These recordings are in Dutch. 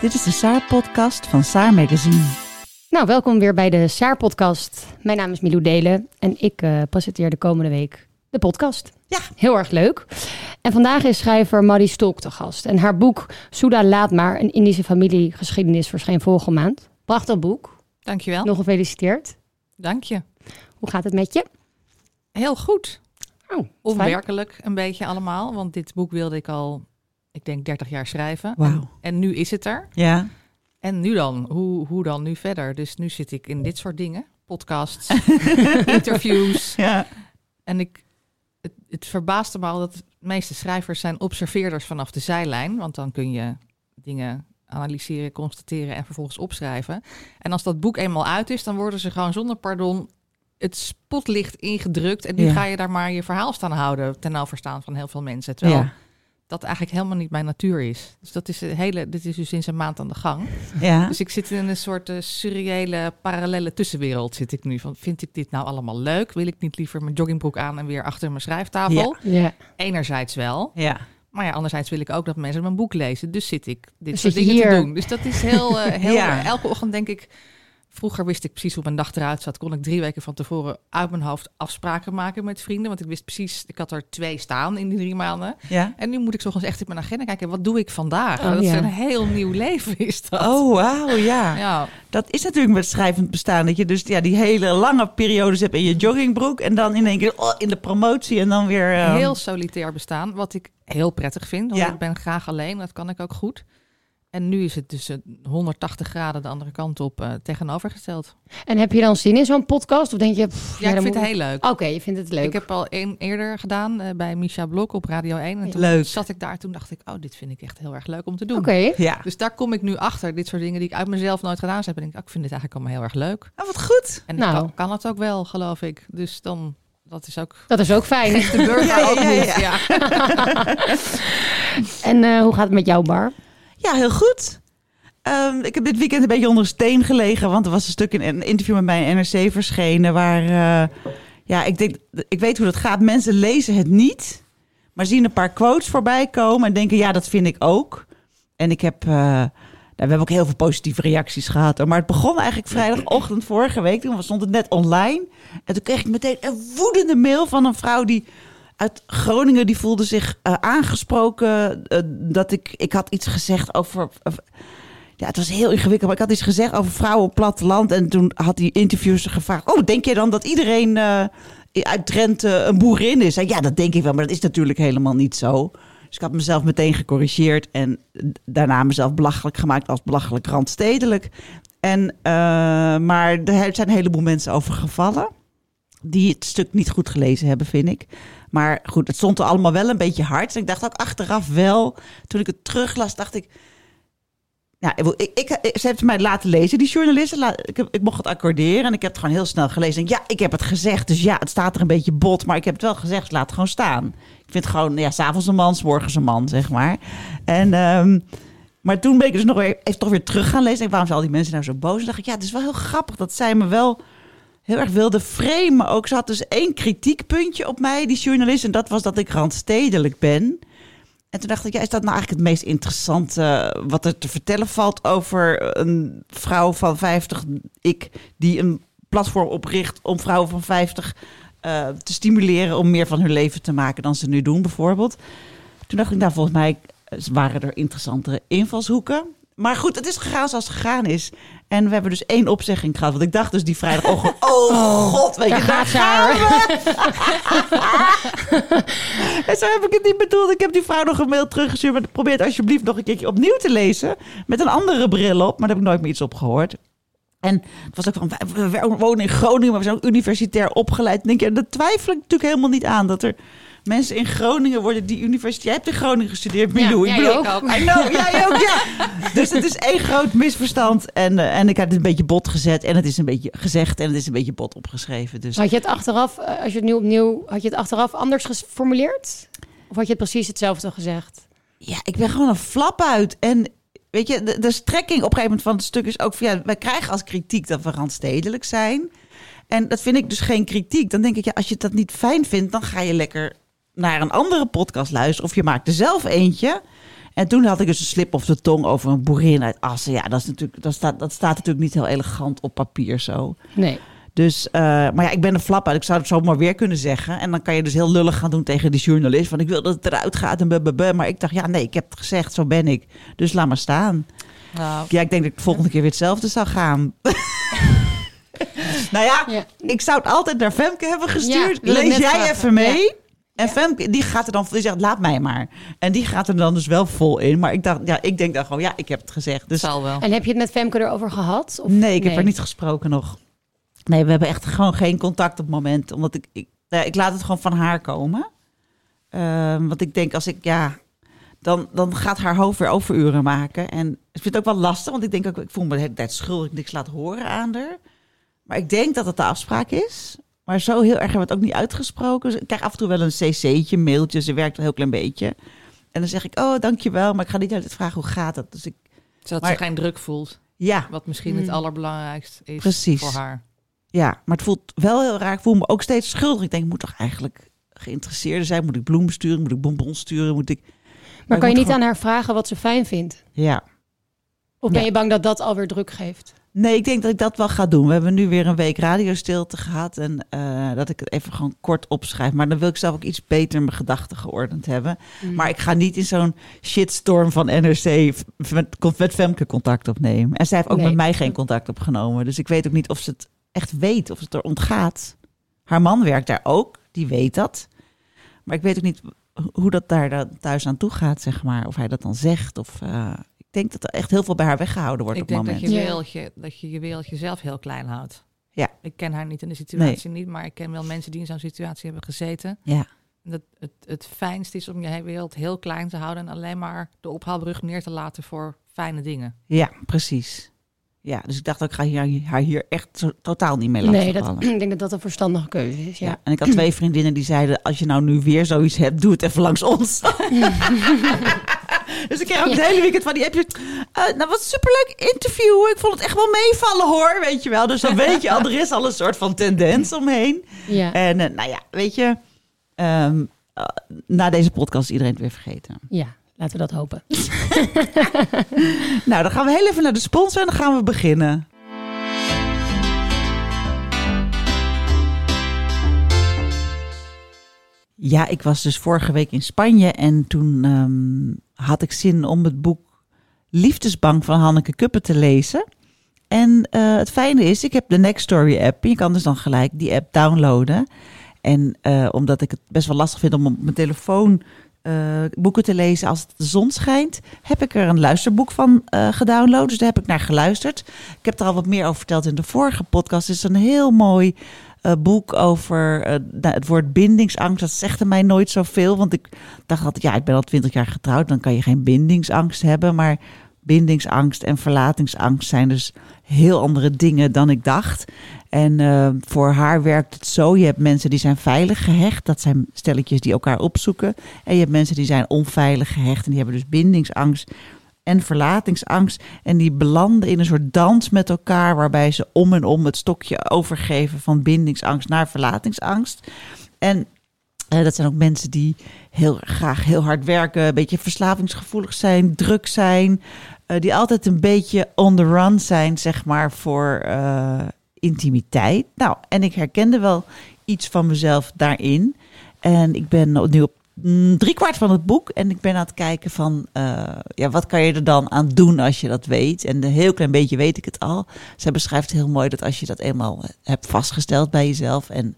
Dit is de Saar-podcast van Saar Magazine. Nou, welkom weer bij de Saar-podcast. Mijn naam is Milou Delen en ik eh, presenteer de komende week de podcast. Ja. Heel erg leuk. En vandaag is schrijver Maddie Stolk te gast. En haar boek Soeda Laat Maar, een Indische familiegeschiedenis, verscheen vorige maand. Prachtig boek. Dankjewel. Nog gefeliciteerd. Dank je. Hoe gaat het met je? Heel goed. Oh. Onwerkelijk een beetje allemaal. Want dit boek wilde ik al, ik denk 30 jaar schrijven. En nu is het er. Ja. En nu dan? Hoe, hoe dan nu verder? Dus nu zit ik in dit soort dingen. Podcasts, interviews. Ja. En ik, het, het verbaasde me al dat de meeste schrijvers zijn observeerders vanaf de zijlijn. Want dan kun je dingen analyseren, constateren en vervolgens opschrijven. En als dat boek eenmaal uit is, dan worden ze gewoon zonder pardon het spotlicht ingedrukt. En nu Ja. ga je daar maar je verhaal staan houden ten overstaan van heel veel mensen. Terwijl Ja. Dat eigenlijk helemaal niet mijn natuur is. Dus dat is het hele, dit is dus sinds een maand aan de gang. Ja. Dus ik zit in een soort eh, surreële, parallele tussenwereld zit ik nu. Van, vind ik dit nou allemaal leuk? Wil ik niet liever mijn joggingbroek aan en weer achter mijn schrijftafel? Ja. Enerzijds wel. Ja. Maar ja, anderzijds wil ik ook dat mensen mijn boek lezen. Dus zit ik dit Dus soort dingen hier? te doen. Dus dat is heel, eh, heel Ja. elke ochtend denk ik... Vroeger wist ik precies hoe mijn dag eruit zat. Kon ik drie weken van tevoren uit mijn hoofd afspraken maken met vrienden. Want ik wist precies, ik had er twee staan in die drie maanden. Ja. En nu moet ik soms echt in mijn agenda kijken. Wat doe ik vandaag? Oh, dat is een heel nieuw leven is dat. Oh, wauw, ja. Ja, Dat is natuurlijk met schrijvend bestaan. Dat je dus ja, die hele lange periodes hebt in je joggingbroek. En dan in één keer oh, in de promotie en dan weer... eh, heel solitair bestaan. Wat ik heel prettig vind. Want Ja. ik ben graag alleen. Dat kan ik ook goed. En nu is het dus eh, 180 graden de andere kant op eh, tegenovergesteld. En heb je dan zin in zo'n podcast? Of denk je... pff, Ja, ik vind moet- het heel leuk. Oké, je vindt het leuk. Ik heb al één eerder gedaan eh, bij Misha Blok op Radio 1. En toen Leuk. zat ik daar. Toen dacht ik, oh, dit vind ik echt heel erg leuk om te doen. Oké. Ja. Dus daar kom ik nu achter. Dit soort dingen die ik uit mezelf nooit gedaan heb. En denk ik, oh, ik vind dit eigenlijk allemaal heel erg leuk. Oh, wat goed. En Nou. kan, kan het ook wel, geloof ik. Dus dan, dat is ook Dat is ook fijn. de burger Ja, ja, ook ja, ja. Ja. en eh, hoe gaat het met jou, Bar? Ja, heel goed. Ehm, ik heb dit weekend een beetje onder een steen gelegen, want er was een stuk in een interview met mij in NRC verschenen waar, eh, ja, ik denk, ik weet hoe dat gaat. Mensen lezen het niet, maar zien een paar quotes voorbij komen en denken, ja, dat vind ik ook. En ik heb, nou, we hebben ook heel veel positieve reacties gehad, maar het begon eigenlijk vrijdagochtend vorige week, toen stond het net online. En toen kreeg ik meteen een woedende mail van een vrouw die uit Groningen die voelde zich eh, aangesproken eh, dat ik ik had iets gezegd over, ja het was heel ingewikkeld maar ik had iets gezegd over vrouwen op platteland en toen had die interviewster gevraagd oh denk je dan dat iedereen eh, uit Drenthe een boerin is? En ja dat denk ik wel maar dat is natuurlijk helemaal niet zo. Dus ik had mezelf meteen gecorrigeerd en daarna mezelf belachelijk gemaakt als belachelijk randstedelijk. En maar er zijn een heleboel mensen over gevallen die het stuk niet goed gelezen hebben, vind ik. Maar goed, het stond er allemaal wel een beetje hard. En ik dacht ook achteraf wel, toen ik het teruglas, dacht ik... Nou, ik, ik, ze het mij laten lezen, die journalisten. Ik, ik mocht het accorderen en ik heb het gewoon heel snel gelezen. En ja, ik heb het gezegd, dus ja, het staat er een beetje bot. Maar ik heb het wel gezegd, laat het gewoon staan. Ik vind gewoon, ja, s'avonds een man, 's morgens een man, zeg maar. En... ehm, maar toen ben ik dus nog weer, even toch weer terug gaan lezen. En waarom zijn al die mensen nou zo boos? En dacht ik, ja, het is wel heel grappig dat zij me wel heel erg wilde framen. Ook ze had dus één kritiekpuntje op mij, die journalist. En dat was dat ik randstedelijk ben. En toen dacht ik, ja, is dat nou eigenlijk het meest interessante eh, wat er te vertellen valt over een vrouw van 50, ik, die een platform opricht om vrouwen van 50 eh, te stimuleren om meer van hun leven te maken dan ze nu doen, bijvoorbeeld. Toen dacht ik, nou, volgens mij eh, waren er interessantere invalshoeken. Maar goed, het is gegaan zoals het gegaan is. En we hebben dus één opzegging gehad. Want ik dacht dus die vrijdagochtend... Oh, god, weet je, daar gaan we. en zo heb ik het niet bedoeld. Ik heb die vrouw nog een mail teruggestuurd. Maar probeer het alsjeblieft nog een keertje opnieuw te lezen. Met een andere bril op. Maar daar heb ik nooit meer iets op gehoord. En het was ook van, we- wonen in Groningen, maar we zijn ook universitair opgeleid. Dan Denk je, daar twijfel ik natuurlijk helemaal niet aan dat er mensen in Groningen worden die universiteit. Jij hebt in Groningen gestudeerd, Milou. jij ik bedoel, ook. I know, jij ook, ja. Dus het is één groot misverstand. En, eh, en ik had het een beetje bot gezet. En het is een beetje gezegd. En het is een beetje bot opgeschreven. Dus Had je het achteraf, eh, als je het nu opnieuw, had je het achteraf anders geformuleerd? Of had je het precies hetzelfde gezegd? ja, ik ben gewoon een flap uit. En weet je, de, de strekking op een gegeven moment van het stuk is ook van ja, wij krijgen als kritiek dat we randstedelijk zijn. En dat vind ik dus geen kritiek. Dan denk ik, ja, als je dat niet fijn vindt, dan ga je lekker naar een andere podcast luisteren. Of je maakt er zelf eentje. En toen had ik dus een slip of de tong over een boerin uit Assen. Ja, dat, is natuurlijk, dat, staat, dat staat natuurlijk niet heel elegant op papier zo. Nee. Dus, eh, maar ja, ik ben een flap uit. Ik zou het zomaar weer kunnen zeggen. En dan kan je dus heel lullig gaan doen tegen die journalist. Van ik wil dat het eruit gaat en blablabla. Maar ik dacht, ja, nee, ik heb het gezegd. Zo ben ik. Dus laat maar staan. Nou, Ja, ik denk dat ik de volgende keer weer hetzelfde zou gaan. nou ja, Ja. ik zou het altijd naar Femke hebben gestuurd. Ja, Lees jij even mee. En Femke, die gaat er dan, die zegt, laat mij maar. En die gaat er dan dus wel vol in. Maar ik dacht, ja, ik denk dan gewoon, ja, ik heb het gezegd. Dus zal wel. En heb je het met Femke erover gehad? Of? nee, ik heb er niet gesproken nog. Nee, we hebben echt gewoon geen contact op het moment. Omdat ik, ik, nou, ik laat het gewoon van haar komen. Ehm, want ik denk als ik, ja, dan, dan gaat haar hoofd weer overuren maken. En ik vind het ook wel lastig, want ik denk ook, ik voel me de hele tijd schuldig, niks laat horen aan haar. Maar ik denk dat het de afspraak is. Maar zo heel erg hebben we het ook niet uitgesproken. Dus ik krijg af en toe wel een cc'tje, mailtje, ze werkt een heel klein beetje. En dan zeg ik, oh, dankjewel, maar ik ga niet altijd vragen hoe gaat het. Dus ik, Zodat maar- ze geen druk voelt. ja, Wat misschien het Hmm. allerbelangrijkste is Precies. voor haar. Ja, maar het voelt wel heel raar. Ik voel me ook steeds schuldig. Ik denk, ik moet toch eigenlijk geïnteresseerde zijn? Moet ik bloemen sturen? Moet ik bonbons sturen? Moet ik... Maar kan je niet gewoon- aan haar vragen wat ze fijn vindt? Ja. Of ben Ja. je bang dat dat alweer druk geeft? Nee, ik denk dat ik dat wel ga doen. We hebben nu weer een week radiostilte gehad. En eh, dat ik het even gewoon kort opschrijf. Maar dan wil ik zelf ook iets beter mijn gedachten geordend hebben. Mm. Maar ik ga niet in zo'n shitstorm van NRC met, met Femke contact opnemen. En zij heeft ook Nee. met mij geen contact opgenomen. Dus ik weet ook niet of ze het echt weet. Of het er ontgaat. Haar man werkt daar ook. Die weet dat. Maar ik weet ook niet hoe dat daar dan thuis aan toe gaat, zeg maar. Of hij dat dan zegt. Of, eh, denk dat er echt heel veel bij haar weggehouden wordt Ik op het denk dat moment. je, wereldje, dat je je wereldje zelf heel klein houdt. Ja. Ik ken haar niet in de situatie niet, maar ik ken wel mensen die in zo'n situatie hebben gezeten. Ja. En Dat het, het fijnst is om je wereld heel klein te houden en alleen maar de ophaalbrug neer te laten voor fijne dingen. Ja, precies. Ja, dus ik dacht ook, ik ga hier, haar hier echt totaal niet mee Nee, dat, lastigvallen. ik denk dat dat een verstandige keuze is. Ja. Ja. En ik had twee vriendinnen die zeiden, als je nou nu weer zoiets hebt, doe het even langs ons. dus ik kreeg ook het hele weekend van die appjes. eh nou, wat een superleuk interview. Ik vond het echt wel meevallen hoor, weet je wel. Dus dan weet je al, er is al een soort van tendens omheen. Ja. En eh, nou ja, weet je, ehm, eh, na deze podcast is iedereen het weer vergeten. ja, laten we dat hopen. Nou, dan gaan we heel even naar de sponsor en dan gaan we beginnen. Ja, ik was dus vorige week in Spanje en toen ehm, had ik zin om het boek Liefdesbank van Hanneke Kuppen te lezen. En eh, het fijne is, ik heb de Next Story app. Je kan dus dan gelijk die app downloaden. En eh, omdat ik het best wel lastig vind om op mijn telefoon eh, boeken te lezen als de zon schijnt, heb ik er een luisterboek van gedownload. Dus daar heb ik naar geluisterd. Ik heb er al wat meer over verteld in de vorige podcast. Het is een heel mooi eh, boek over eh, nou, het woord bindingsangst. Dat zegde mij nooit zoveel. Want ik dacht altijd, ja, ik ben al twintig jaar getrouwd. Dan kan je geen bindingsangst hebben. Maar bindingsangst en verlatingsangst zijn dus heel andere dingen dan ik dacht. En eh, voor haar werkt het zo. Je hebt mensen die zijn veilig gehecht. Dat zijn stelletjes die elkaar opzoeken. En je hebt mensen die zijn onveilig gehecht. En die hebben dus bindingsangst en verlatingsangst. En die belanden in een soort dans met elkaar. Waarbij ze om en om het stokje overgeven van bindingsangst naar verlatingsangst. En eh, dat zijn ook mensen die heel graag heel hard werken. Een beetje verslavingsgevoelig zijn, druk zijn. eh, die altijd een beetje on the run zijn, zeg maar, voor eh, intimiteit. Nou, en ik herkende wel iets van mezelf daarin. En ik ben nu op mm, driekwart van het boek. En ik ben aan het kijken van, eh, ja, wat kan je er dan aan doen als je dat weet? En een heel klein beetje weet ik het al. Zij beschrijft heel mooi dat als je dat eenmaal hebt vastgesteld bij jezelf en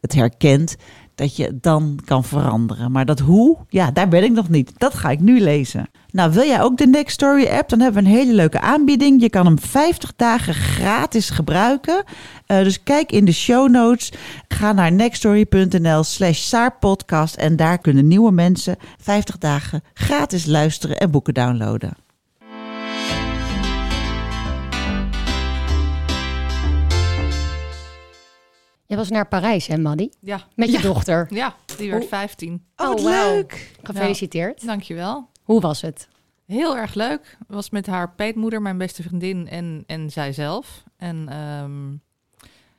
het herkent, dat je dan kan veranderen. Maar dat hoe, ja, daar ben ik nog niet. Dat ga ik nu lezen. Nou, wil jij ook de Next Story app? Dan hebben we een hele leuke aanbieding. Je kan hem 50 dagen gratis gebruiken. Uh, dus kijk in de show notes. Ga naar nextstory.nl slash saarpodcast. En daar kunnen nieuwe mensen 50 dagen gratis luisteren en boeken downloaden. Je was naar Parijs, hè, Maddy? Ja. Met je dochter. Ja, die werd 15. Oh, wat Oh, leuk. Gefeliciteerd. Dankjewel. Hoe was het? Heel erg leuk. Was met haar peetmoeder, mijn beste vriendin en, en zijzelf. En ehm,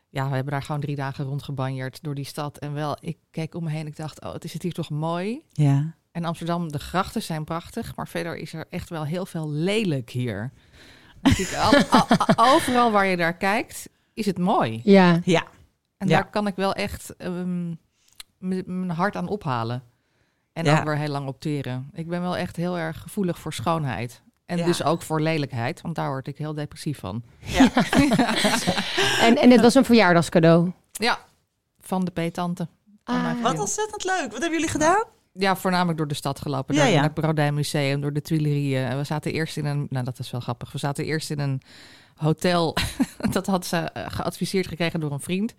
ja, we hebben daar gewoon drie dagen rondgebanjerd door die stad. En wel, ik keek om me heen. Ik dacht, oh, het is het hier toch mooi. Ja. En Amsterdam, de grachten zijn prachtig. Maar verder is er echt wel heel veel lelijk hier. Al- overal waar je daar kijkt, is het mooi. Ja. Ja. En Ja. daar kan ik wel echt ehm, mijn hart aan ophalen. En Ja. ook weer heel lang opteren. Ik ben wel echt heel erg gevoelig voor schoonheid. En Ja. dus ook voor lelijkheid, want daar word ik heel depressief van. En, en het was een verjaardagscadeau. Ja, van de peetante. Ah. Wat ontzettend leuk. Wat hebben jullie gedaan? Ja, voornamelijk door de stad gelopen. Ja, door, ja. Naar het Brodijn Museum, door de Tuilerieën. We zaten eerst in een... Nou, dat is wel grappig. We zaten eerst in een hotel. dat had ze eh, geadviseerd gekregen door een vriend.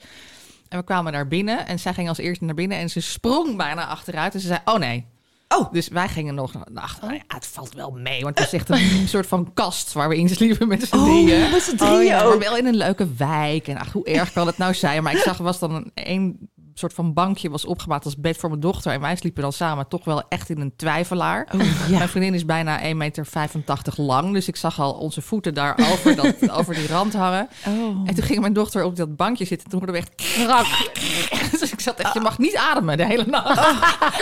En we kwamen daar binnen. En zij ging als eerste naar binnen. En ze sprong bijna achteruit. En ze zei, oh nee. Oh. Dus wij gingen nog naar ja, het valt wel mee. Want het is echt een soort van kast waar we in sliepen met z'n drieën. Oh, met z'n Oh, drieën ja. Maar wel in een leuke wijk. En ach, hoe erg kan het nou zijn? Maar ik zag, was dan een, een soort van bankje was opgemaakt als bed voor mijn dochter. En wij sliepen dan samen toch wel echt in een twijfelaar. Oh, ja. Mijn vriendin is bijna 1,85 meter lang. Dus ik zag al onze voeten daar over, dat, over die rand hangen. Oh. En toen ging mijn dochter op dat bankje zitten. Toen hoorden we echt... Krak. Dus ik zat echt, je mag niet ademen de hele nacht.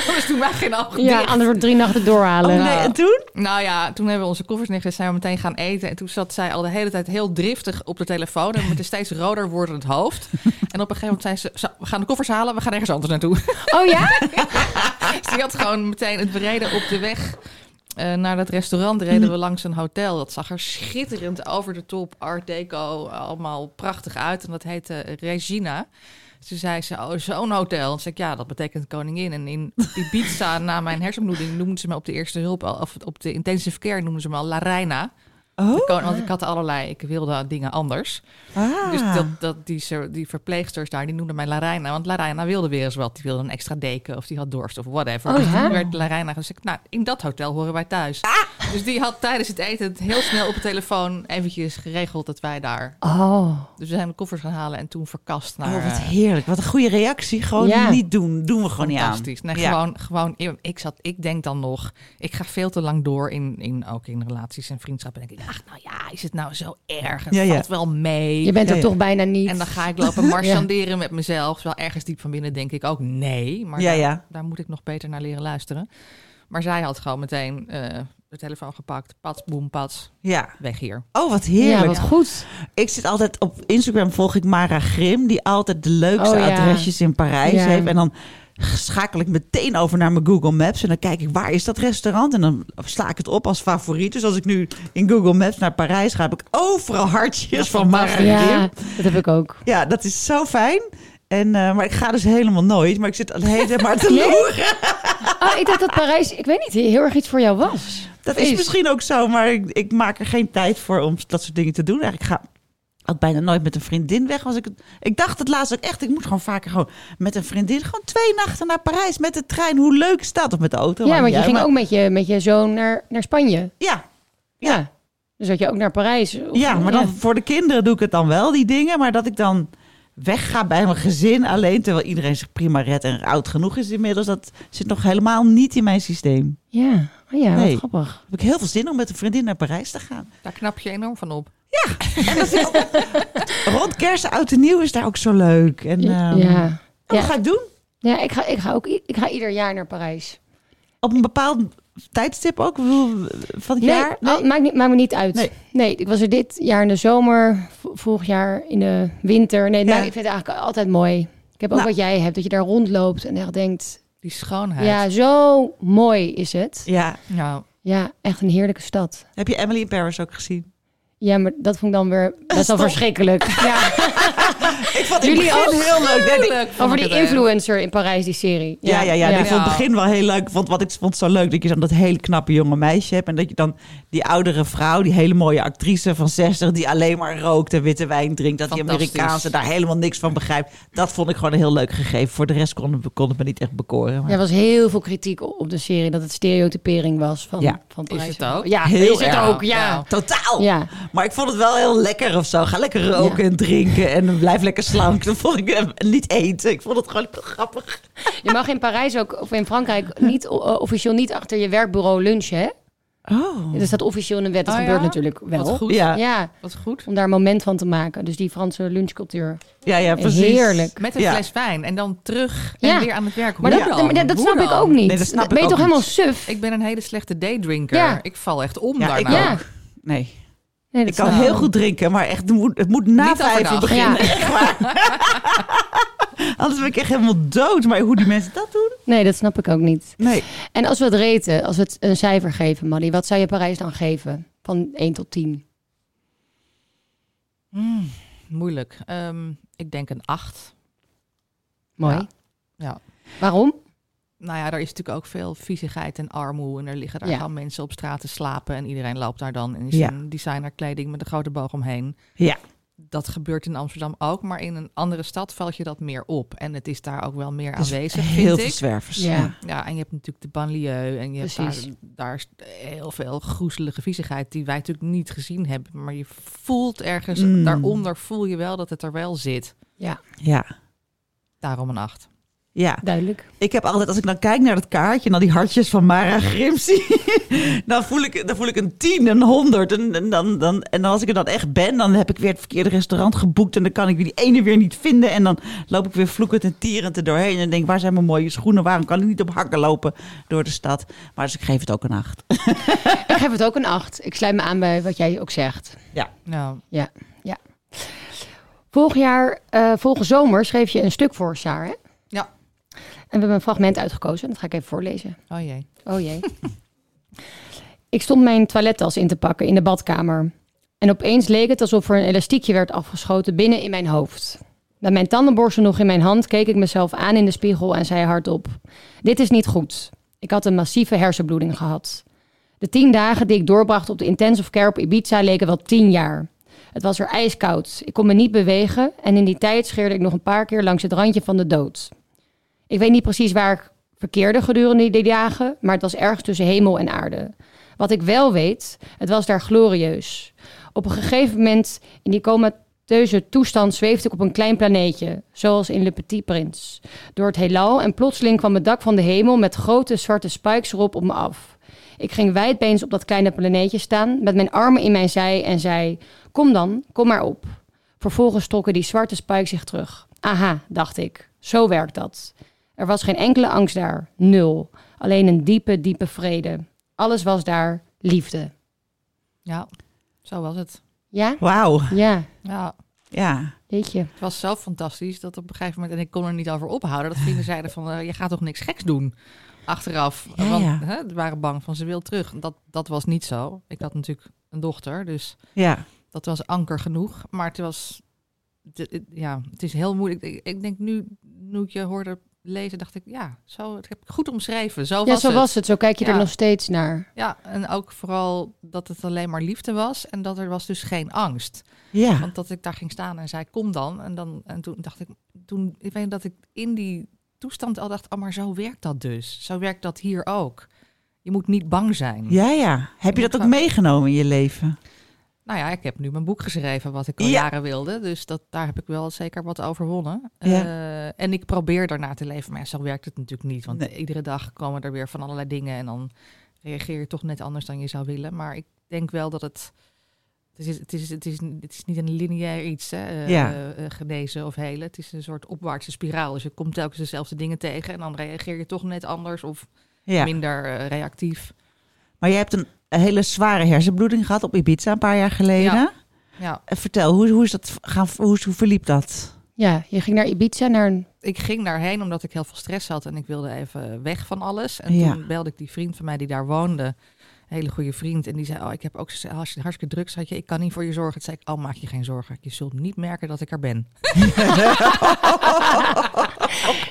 Dus toen wij geen ogen Ja, dicht. anders wordt drie nachten doorhalen. Oh, nee, en toen? Nou ja, toen hebben we onze koffers neergezet, zijn we meteen gaan eten. En toen zat zij al de hele tijd heel driftig op de telefoon. En met een steeds roder wordend hoofd. En op een gegeven moment zei ze, "Zo, we gaan de koffers halen, we gaan ergens anders naartoe. Oh ja? Dus die had gewoon meteen het bereden op de weg eh, naar dat restaurant. Reden we langs een hotel. Dat zag er schitterend over de top, art deco, allemaal prachtig uit. En dat heette Regina. Toen zei ze, oh, zo'n hotel. En zei ik, ja, dat betekent koningin. En in Ibiza, na mijn hersenbloeding, noemden ze me op de eerste hulp, al- of op de intensive care noemden ze me al La Reina. Oh. Kon- Want ik had allerlei, ik wilde dingen anders. Ah. Dus dat, dat, die, die verpleegsters daar, die noemden mij Larijna. Want Larijna wilde weer eens wat. Die wilde een extra deken of die had dorst of whatever. Oh, dus toen werd Larijna gezegd, nou, in dat hotel horen wij thuis. Dus die had tijdens het eten heel snel op de telefoon eventjes geregeld dat wij daar... Oh. Dus we zijn de koffers gaan halen en toen verkast naar... Oh, wat eh, heerlijk. Wat een goede reactie. Gewoon Ja. niet doen. Doen we gewoon niet aan. Fantastisch. Nee, Ja. gewoon, gewoon, ik zat, ik denk dan nog, ik ga veel te lang door in, in ook in relaties en vriendschappen. En denk ik, ach, nou ja, is het nou zo erg? Het Ja, ja. valt wel mee. Je bent er Ja, ja. toch bijna niet. En dan ga ik lopen marchanderen met mezelf. Terwijl ergens diep van binnen denk ik ook nee. Maar Ja, daar, ja. daar moet ik nog beter naar leren luisteren. Maar zij had gewoon meteen eh, de telefoon gepakt. Pats, boem, pats. Ja. Weg hier. Oh, wat ja, heerlijk. wat goed. Ik zit altijd op Instagram volg ik Mara Grim, die altijd de leukste Oh, ja. adresjes in Parijs Ja. heeft. En dan schakel ik meteen over naar mijn Google Maps en dan kijk ik waar is dat restaurant en dan sla ik het op als favoriet. Dus als ik nu in Google Maps naar Parijs ga, heb ik overal hartjes van Grim. Ja, dat heb ik ook. Ja, dat is zo fijn. En, eh, maar ik ga dus helemaal nooit. Maar ik zit al de hele tijd maar te loeren. Oh, ik dacht dat Parijs, ik weet niet, heel erg iets voor jou was. Dat is Is. misschien ook zo, maar ik, ik maak er geen tijd voor om dat soort dingen te doen. Eigenlijk ga ook bijna nooit met een vriendin weg. Als ik, het- ik dacht het laatst ook echt, ik moet gewoon vaker gewoon met een vriendin gewoon twee nachten naar Parijs met de trein. Hoe leuk is dat? Of met de auto. Ja, want je ging ook met je, met je zoon naar, naar Spanje. Ja, Ja. Dus dat je ook naar Parijs. of- ja, maar dan voor de kinderen doe ik het dan wel, die dingen. Maar dat ik dan wegga bij mijn gezin alleen, terwijl iedereen zich prima redt en oud genoeg is inmiddels. Dat zit nog helemaal niet in mijn systeem. Ja, oh ja, Nee. wat grappig. Heb ik heel veel zin om met een vriendin naar Parijs te gaan. Daar knap je enorm van op. Rond kerst, oud en nieuw is daar ook zo leuk. En, ehm, ja. oh, Wat Ja. ga ik doen? Ja, ik ga, ik ga ook ik ga ieder jaar naar Parijs. Op een bepaald tijdstip ook? Van het Nee, jaar? oh, maakt, niet, maakt me niet uit. Nee. Nee. ik was er dit jaar in de zomer, vorig jaar in de winter. Nee, Ja. nou, ik vind het eigenlijk altijd mooi. Ik heb ook Nou. wat jij hebt, dat je daar rondloopt en echt denkt... Die schoonheid. Ja, zo mooi is het. Ja. Nou, Ja, echt een heerlijke stad. Heb je Emily in Paris ook gezien? Ja, maar dat vond ik dan weer best wel verschrikkelijk. Ja, Ik vond het Jullie ook? heel leuk. Nee, ik- Over die influencer in Parijs, die serie. Ja, ja, ja. Ik vond het Ja. begin wel heel leuk. Vond, wat ik vond zo leuk dat je dan dat hele knappe jonge meisje hebt. En dat je dan die oudere vrouw, die hele mooie actrice van 60, die alleen maar rookt en witte wijn drinkt. Dat die. Amerikaanse daar helemaal niks van begrijpt. Dat vond ik gewoon een heel leuk gegeven. Voor de rest kon, het- kon het me niet echt bekoren. Maar- Er was heel veel kritiek op de serie dat het stereotypering was van, Ja. van Is Parijs. het ook? Ja, Heel is het erg. ook, ja. Ja. Totaal. Ja. Maar ik vond het wel heel lekker of zo. Ga lekker roken en drinken en blijf lekker slank. Dat vond ik eh, niet eten. Ik vond het gewoon heel grappig. Je mag in Parijs ook, of in Frankrijk, niet, eh, officieel niet achter je werkbureau lunchen, hè? Oh. Dat staat officieel in de wet. Dat Oh, gebeurt ja? natuurlijk wel. Wat goed. Ja. Ja, Wat goed. om daar een moment van te maken. Dus die Franse lunchcultuur. Ja, ja, precies. Heerlijk. Met een Ja. fles wijn en dan terug en weer aan het werk. Maar dat, dan? dat, snap ik dan? ook niet. Nee, dat snap ben ik je toch helemaal suf? Ik ben een hele slechte daydrinker. Ja. Ik val echt om Ja, ik daarna. Ja. Nee. Nee, Ik kan heel goed drinken, maar echt, het moet, het moet na Niet vijf uur beginnen. Ja. Echt waar. Anders ben ik echt helemaal dood. Maar hoe die mensen dat doen? Nee, dat snap ik ook niet. Nee. En als we het reten, als we het een cijfer geven, Maddy, wat zou je Parijs dan geven? Van 1 tot 10. Hmm, moeilijk. Ehm, ik denk een acht. Mooi. Ja. Ja. Waarom? Nou ja, er is natuurlijk ook veel viezigheid en armoe. En er liggen daar Ja. gewoon mensen op straat te slapen. En iedereen loopt daar dan in Ja. zijn designerkleding met een grote boog omheen. Ja. Dat gebeurt in Amsterdam ook. Maar in een andere stad valt je dat meer op. En het is daar ook wel meer Dus aanwezig, heel vind veel ik. zwervers. Ja. Ja, en je hebt natuurlijk de banlieue. En je hebt Precies. daar, daar is heel veel groezelige viezigheid die wij natuurlijk niet gezien hebben. Maar je voelt ergens, Mm. daaronder voel je wel dat het er wel zit. Ja, Ja. Daarom een acht. Ja. duidelijk. Ik heb altijd, als ik dan kijk naar dat kaartje, naar die hartjes van Mara Grimsy, dan voel ik, dan voel ik een 10, een 100. En, en, dan, dan, en dan als ik er dan echt ben, dan heb ik weer het verkeerde restaurant geboekt. En dan kan ik die ene weer niet vinden. En dan loop ik weer vloekend en tierend er doorheen. En denk, waar zijn mijn mooie schoenen? Waarom kan ik niet op hakken lopen door de stad? Maar dus ik geef het ook een 8. Ik geef het ook een 8. Ik sluit me aan bij wat jij ook zegt. Nou, Ja, ja. Vorig jaar, eh vorige zomer, schreef je een stuk voor Saar, hè? Ja. En we hebben een fragment uitgekozen. Dat ga ik even voorlezen. oh jee. Oh jee. ik stond mijn toilettas in te pakken in de badkamer. En opeens leek het alsof er een elastiekje werd afgeschoten binnen in mijn hoofd. Met mijn tandenborstel nog in mijn hand keek ik mezelf aan in de spiegel en zei hardop: Dit is niet goed. Ik had een massieve hersenbloeding gehad. De tien dagen die ik doorbracht op de intensive care op Ibiza leken wel tien jaar. Het was er ijskoud. Ik kon me niet bewegen en in die tijd scheerde ik nog een paar keer langs het randje van de dood. Ik weet niet precies waar ik verkeerde gedurende die dagen, maar het was ergens tussen hemel en aarde. Wat ik wel weet, het was daar glorieus. Op een gegeven moment in die comateuze toestand zweefde ik op een klein planeetje, zoals in Le Petit Prince, door het heelal en plotseling kwam het dak van de hemel met grote zwarte spikes erop op me af. Ik ging wijdbeens op dat kleine planeetje staan, met mijn armen in mijn zij en zei: Kom dan, kom maar op. Vervolgens trokken die zwarte spikes zich terug. Aha, dacht ik, zo werkt dat. Er was geen enkele angst daar, nul. Alleen een diepe, diepe vrede. Alles was daar liefde. Ja, zo was het. Ja? Wauw. Ja, Ja, Ja. weet je. het was zo fantastisch dat op een gegeven moment, en ik kon er niet over ophouden, dat vrienden zeiden van, eh, je gaat toch niks geks doen achteraf. Ja, Want ja. Hè, ze waren bang van, ze wil terug. Dat, dat was niet zo. Ik had natuurlijk een dochter, dus Ja. dat was anker genoeg. Maar het was, ja, het is heel moeilijk. Ik, ik denk nu, nu ik je hoorde lezen, dacht ik, ja, zo dat heb ik goed omschreven. Zo Ja, was zo het. was het. Zo kijk je er nog steeds naar. Ja, en ook vooral dat het alleen maar liefde was en dat er was dus geen angst. Ja. Want dat ik daar ging staan en zei, kom dan. En, dan, en toen dacht ik, toen, ik weet dat ik in die toestand al dacht, oh, maar zo werkt dat dus. Zo werkt dat hier ook. Je moet niet bang zijn. Ja, ja. Heb je Je dat ook meegenomen in je leven? Nou ja, ik heb nu mijn boek geschreven, wat ik al Ja. jaren wilde. Dus dat, daar heb ik wel zeker wat overwonnen. Ja. Eh, en ik probeer daarna te leven. Maar ja, zo werkt het natuurlijk niet. Want Nee. iedere dag komen er weer van allerlei dingen. En dan reageer je toch net anders dan je zou willen. Maar ik denk wel dat het... Het is, het is, het is, het is niet een lineair iets, hè, eh, Ja. eh, genezen of helen. Het is een soort opwaartse spiraal. Dus je komt telkens dezelfde dingen tegen. En dan reageer je toch net anders of minder reactief. Maar je hebt een hele zware hersenbloeding gehad op Ibiza een paar jaar geleden. Ja. Ja, Eh, Vertel, hoe, hoe, is dat gaan, hoe, hoe verliep dat? Ja, je ging naar Ibiza, naar een... ik ging daarheen omdat ik heel veel stress had en ik wilde even weg van alles. En Ja. toen belde ik die vriend van mij die daar woonde. hele goede vriend. En die zei, oh, ik heb ook zo- hartstikke, hartstikke druk. Zei je, ik kan niet voor je zorgen. Toen zei ik, oh, maak je geen zorgen. Je zult niet merken dat ik er ben.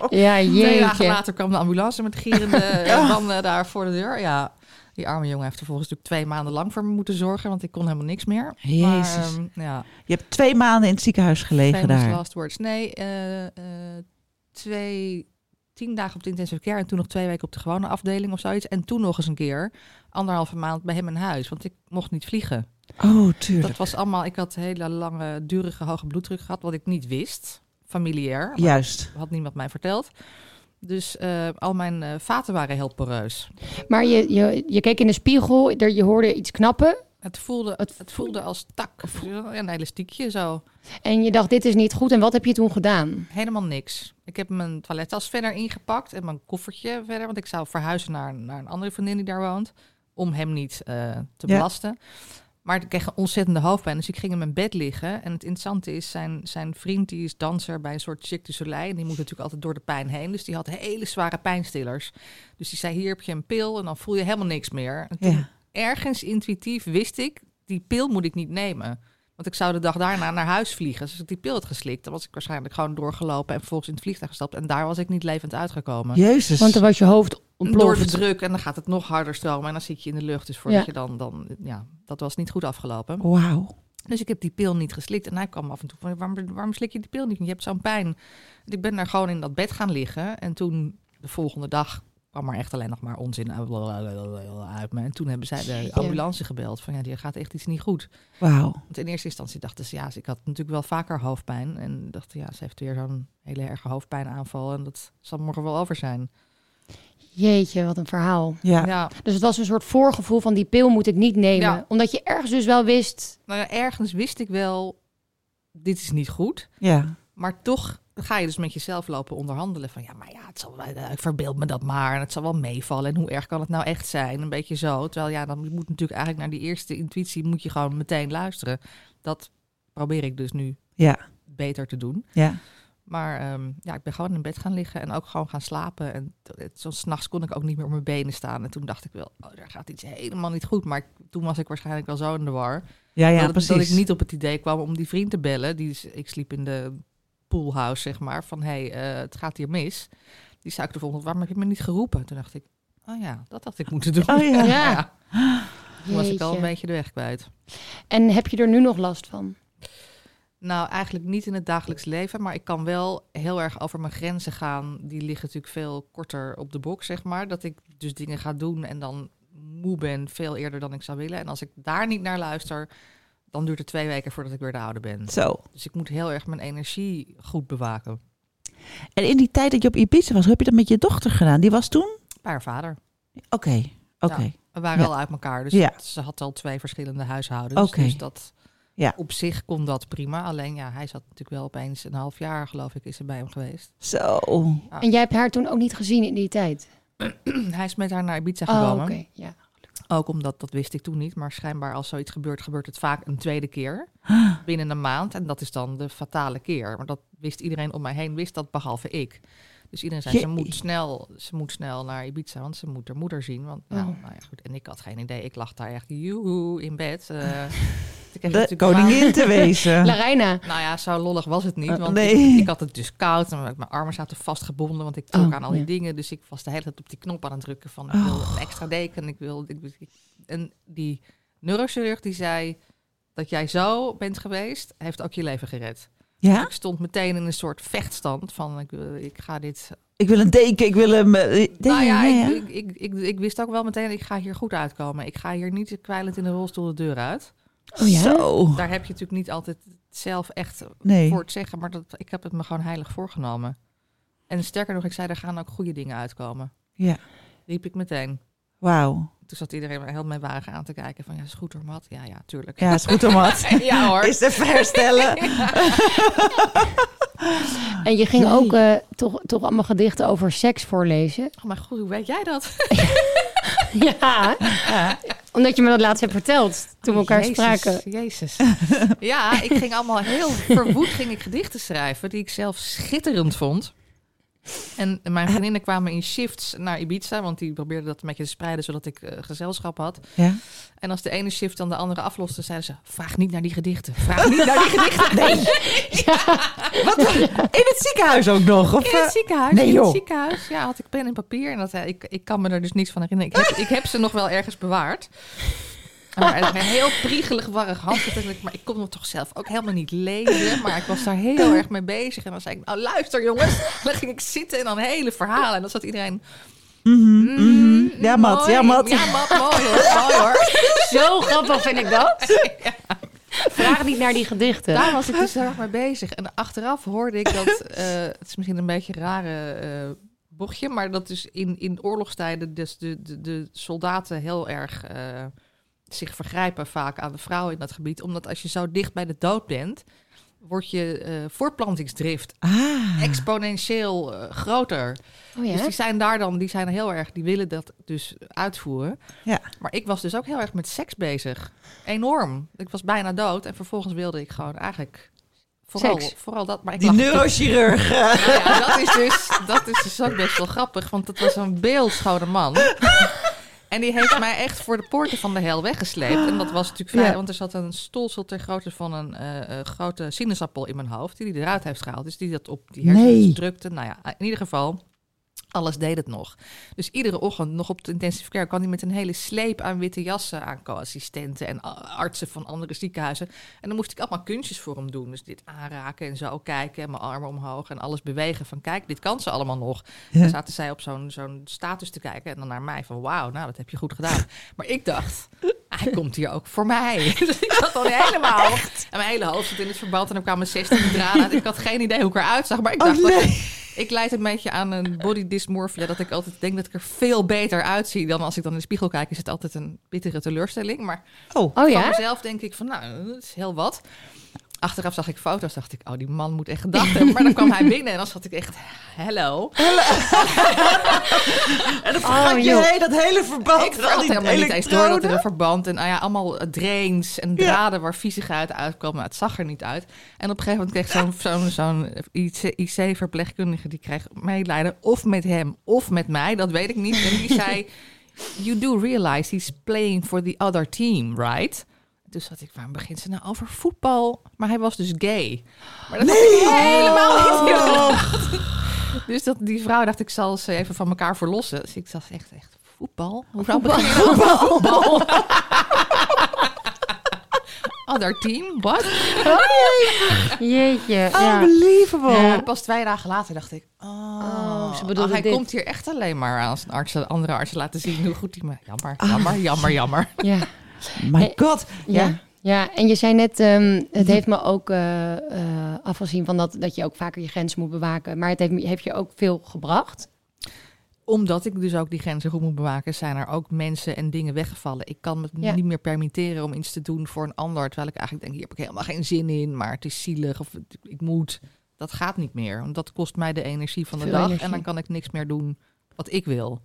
Ja, Twee dagen jeetje. later kwam de ambulance met gierende banden daar voor de deur. Ja, die arme jongen heeft vervolgens natuurlijk twee maanden lang voor me moeten zorgen. Want ik kon helemaal niks meer. Jezus. Maar, ehm, ja, Je hebt twee maanden in het ziekenhuis gelegen famous daar. last words. Nee, eh, eh, twee, tien dagen op de intensive care. En toen nog twee weken op de gewone afdeling of zoiets. En toen nog eens een keer anderhalve maand bij hem in huis. Want ik mocht niet vliegen. Oh, tuurlijk. Dat was allemaal, ik had hele lange, durige, hoge bloeddruk gehad. Wat ik niet wist. Familiair. Juist. had niemand mij verteld. Dus eh, al mijn eh, vaten waren heel poreus. Maar je, je, je keek in de spiegel, er, je hoorde iets knappen. Het voelde, het, voelde als tak. Ja, een elastiekje zo. En je dacht, dit is niet goed. En wat heb je toen gedaan? Helemaal niks. Ik heb mijn toilettas verder ingepakt en mijn koffertje verder. Want ik zou verhuizen naar, naar een andere vriendin die daar woont. Om hem niet eh, te Ja. Maar ik kreeg een ontzettende hoofdpijn. Dus ik ging in mijn bed liggen. En het interessante is, zijn, zijn vriend die is danser bij een soort Cirque du Soleil. En die moet natuurlijk altijd door de pijn heen. Dus die had hele zware pijnstillers. Dus die zei, hier heb je een pil en dan voel je helemaal niks meer. En toen Ja. ergens intuïtief wist ik, die pil moet ik niet nemen. Want ik zou de dag daarna naar huis vliegen. Dus als ik die pil had geslikt, dan was ik waarschijnlijk gewoon doorgelopen en vervolgens in het vliegtuig gestapt. En daar was ik niet levend uitgekomen. Jezus. Want dan was je hoofd Door ontploft. de druk en dan gaat het nog harder stromen en dan zit je in de lucht. Dus voordat Ja. je dan, dan, ja, dat was niet goed afgelopen. Wauw. Dus ik heb die pil niet geslikt. En hij kwam af en toe van, waarom, waarom slik je die pil niet? Je hebt zo'n pijn. Ik ben daar gewoon in dat bed gaan liggen. En toen, de volgende dag, kwam er echt alleen nog maar onzin uit me. En toen hebben zij de ambulance gebeld. Van, ja, die gaat echt iets niet goed. Wauw. Want in eerste instantie dachten ze, ja, ik had natuurlijk wel vaker hoofdpijn. En dachten, ja, ze heeft weer zo'n hele erge hoofdpijnaanval. En dat zal morgen wel over zijn. Jeetje, wat een verhaal. Ja. Ja, Dus het was een soort voorgevoel van die pil moet ik niet nemen. Ja. Omdat je ergens dus wel wist... nou ja, ergens wist ik wel, dit is niet goed. Ja. Maar toch ga je dus met jezelf lopen onderhandelen. Van ja, maar ja, het zal, wel- eh, ik verbeeld me dat maar. En het zal wel meevallen. En hoe erg kan het nou echt zijn? Een beetje zo. Terwijl ja, dan moet natuurlijk eigenlijk naar die eerste intuïtie... moet je gewoon meteen luisteren. Dat probeer ik dus nu Ja. beter te doen. Ja. Maar ehm, ja, ik ben gewoon in bed gaan liggen en ook gewoon gaan slapen. En t- het- zo s'nachts kon ik ook niet meer op mijn benen staan. En toen dacht ik wel, oh, daar gaat iets helemaal niet goed. Maar ik- toen was ik waarschijnlijk wel zo in de war. Ja, ja, dat, precies. dat ik niet op het idee kwam om die vriend te bellen. Die, ik sliep in de poolhouse, zeg maar. Van, hé, hey, eh, het gaat hier mis. Die zei ik de volgende, waarom heb je me niet geroepen? Toen dacht ik, oh ja, dat had ik moeten doen. Oh ja. Ja. Toen was ik al een beetje de weg kwijt. En heb je er nu nog last van? Nou, eigenlijk niet in het dagelijks leven, maar ik kan wel heel erg over mijn grenzen gaan. Die liggen natuurlijk veel korter op de box, zeg maar. Dat ik dus dingen ga doen en dan moe ben veel eerder dan ik zou willen. En als ik daar niet naar luister, dan duurt het twee weken voordat ik weer de oude ben. Zo. Dus ik moet heel erg mijn energie goed bewaken. En in die tijd dat je op Ibiza was, hoe heb je dat met je dochter gedaan? Die was toen? Bij haar vader. Oké. Oké. Ja, we waren Ja. al uit elkaar, dus Ja. ze had al twee verschillende huishoudens. Oké. Dus dat Ja. op zich kon dat prima. Alleen ja, hij zat natuurlijk wel opeens een half jaar, geloof ik, is er bij hem geweest. Zo. Ja. En jij hebt haar toen ook niet gezien in die tijd? hij is met haar naar Ibiza Oh, gekomen. oké. Ja. Ook omdat, dat wist ik toen niet, maar schijnbaar als zoiets gebeurt, gebeurt het vaak een tweede keer. Binnen een maand. En dat is dan de fatale keer. Maar dat wist iedereen om mij heen, wist dat behalve ik. Dus iedereen zei, Je- ze moet, snel, ze moet snel naar Ibiza, want ze moet haar moeder zien. Want, ja, Oh. nou ja, goed. En ik had geen idee. Ik lag daar echt, joehoe, in bed. eh, ik De koningin te wezen. Larina. nou ja, zo lollig was het niet. Uh, Want nee. ik, ik had het dus koud en mijn armen zaten vastgebonden. Want ik trok Oh, aan al die ja. dingen. Dus ik was de hele tijd op die knop aan het drukken van... ik Oh. wil een extra deken. Ik wil, ik, ik- en die neurochirurg die zei... dat jij zo bent geweest, heeft ook je leven gered. Ja? Ik stond meteen in een soort vechtstand van... ik, wil- ik ga dit... Ik wil een deken, ik wil hem... eh, deken, nou ja, ja, ja. Ik, ik, ik, ik, ik wist ook wel meteen... ik ga hier goed uitkomen. Ik ga hier niet kwijlend in de rolstoel de deur uit. Oh ja? Zo. Daar heb je natuurlijk niet altijd zelf echt Nee. voor het zeggen, maar dat, ik heb het me gewoon heilig voorgenomen. En sterker nog, ik zei, er gaan ook goede dingen uitkomen. Ja. Riep ik meteen. Wauw. Toen zat iedereen heel mijn wagen aan te kijken van, ja, is goed hoor, Mat. Ja, ja, tuurlijk. Ja, is goed om wat. ja hoor. Is even herstellen. En je ging ook eh, toch, toch allemaal gedichten over seks voorlezen. Oh, maar goed, hoe weet jij dat? ja, omdat je me dat laatst hebt verteld toen we elkaar Jezus, spraken. Jezus. Ja, ik ging allemaal heel verwoed ging ik gedichten schrijven, die ik zelf schitterend vond. En mijn vriendinnen kwamen in shifts naar Ibiza, want die probeerden dat een beetje te spreiden, zodat ik eh, gezelschap had. Ja. En als de ene shift dan de andere afloste, zeiden ze, vraag niet naar die gedichten. Vraag niet naar die gedichten. Nee, Wat, in het ziekenhuis ook nog? Of, in het eh, ziekenhuis. Nee, in joh. het ziekenhuis, ja, had ik pen en papier. En dat, eh, ik, ik kan me er dus niets van herinneren. Ik heb, ik heb ze nog wel ergens bewaard. Maar een heel priegelig warrig handschrift. Maar ik kon het toch zelf ook helemaal niet lezen. Maar ik was daar heel erg mee bezig. En dan zei ik, nou luister jongens. Dan ging ik zitten en dan hele verhalen. En dan zat iedereen... mhm, "Mm, mhm. Ja, Mat, mooi. ja, Mat. Ja, Mat, mooi hoor. Mooi hoor. Zo grappig vind ik dat. Vraag niet naar die gedichten. Daar was ik dus heel erg mee bezig. En achteraf hoorde ik dat, eh, het is misschien een beetje een rare eh, bochtje, maar dat dus in, in oorlogstijden dus de, de, de soldaten heel erg eh, zich vergrijpen vaak aan de vrouwen in dat gebied. Omdat als je zo dicht bij de dood bent, wordt je eh, voortplantingsdrift Ah. exponentieel eh, groter. Oh ja? Dus die zijn daar dan, die zijn heel erg, die willen dat dus uitvoeren. Ja. Maar ik was dus ook heel erg met seks bezig. Enorm. Ik was bijna dood en vervolgens wilde ik gewoon eigenlijk vooral, Seks. vooral dat. Maar ik Die neurochirurg. Nou ja, dat is dus, dat is dus ook best wel grappig, want het was een beeldschone man. En die heeft mij echt voor de poorten van de hel weggesleept. En dat was natuurlijk Ja. want er zat een stolsel ter grootte van een eh, eh, grote sinaasappel in mijn hoofd, die hij eruit heeft gehaald. Dus die dat op die hersens Nee. drukte. Nou ja, in ieder geval, alles deed het nog. Dus iedere ochtend nog op de intensive care kwam hij met een hele sleep aan witte jassen aan co-assistenten en artsen van andere ziekenhuizen. En dan moest ik allemaal kunstjes voor hem doen. Dus dit aanraken en zo kijken en mijn armen omhoog en alles bewegen van kijk, dit kan ze allemaal nog. Ja. Dan zaten zij op zo'n zo'n status te kijken en dan naar mij van wauw, nou dat heb je goed gedaan. Maar ik dacht, hij komt hier ook voor mij. Dus ik zat dan helemaal, en mijn hele hoofd zat in het verband en er kwamen 16 draden. Ik had geen idee hoe ik eruit zag, maar ik Oh, dacht, dat- nee. Ik leid een beetje aan een body dysmorphia. Dat ik altijd denk dat ik er veel beter uitzie dan als ik dan in de spiegel kijk. Is het altijd een bittere teleurstelling. Maar Oh. Oh van ja? mezelf denk ik van, nou, dat is heel wat. Achteraf zag ik foto's, dacht ik, oh, die man moet echt gedacht hebben. Maar dan kwam hij binnen en dan zat ik echt, hello. En dan Oh, vergat je dat hele verband. Ik die helemaal niet eens door dat er een verband en nou ja, allemaal eh, drains en Ja. draden waar viezigheid uitkwam. Maar het zag er niet uit. En op een gegeven moment kreeg zo'n zo'n zo'n IC-verpleegkundige, die kreeg medelijden of met hem of met mij, dat weet ik niet. En die zei, you do realize he's playing for the other team, right? Dus zat ik, waarom begint ze nou over voetbal? Maar hij was dus gay. Maar dat had ik helemaal niet gedacht. Dus dat, die vrouw dacht, ik zal ze even van elkaar verlossen. Dus ik zag echt, echt voetbal? Je nou over voetbal? Other team, wat? Jeetje. Oh, Ja. Unbelievable. Ja. Pas twee dagen later dacht ik, oh, Oh, ze oh, bedoelde hij dit. komt hier echt alleen maar aan zijn artsen, andere artsen laten zien hoe goed hij me... Jammer, Ah. jammer, jammer, jammer. Ja. My god. Ja. ja, en je zei net, ehm, het heeft me ook eh, eh, afgezien van dat, dat je ook vaker je grenzen moet bewaken. Maar het heeft, me- heeft je ook veel gebracht. Omdat ik dus ook die grenzen goed moet bewaken, zijn er ook mensen en dingen weggevallen. Ik kan me Ja. niet meer permitteren om iets te doen voor een ander. Terwijl ik eigenlijk denk, hier heb ik helemaal geen zin in, maar het is zielig of het- ik moet. Dat gaat niet meer, want dat kost mij de energie van de Veel dag. energie. En dan kan ik niks meer doen wat ik wil.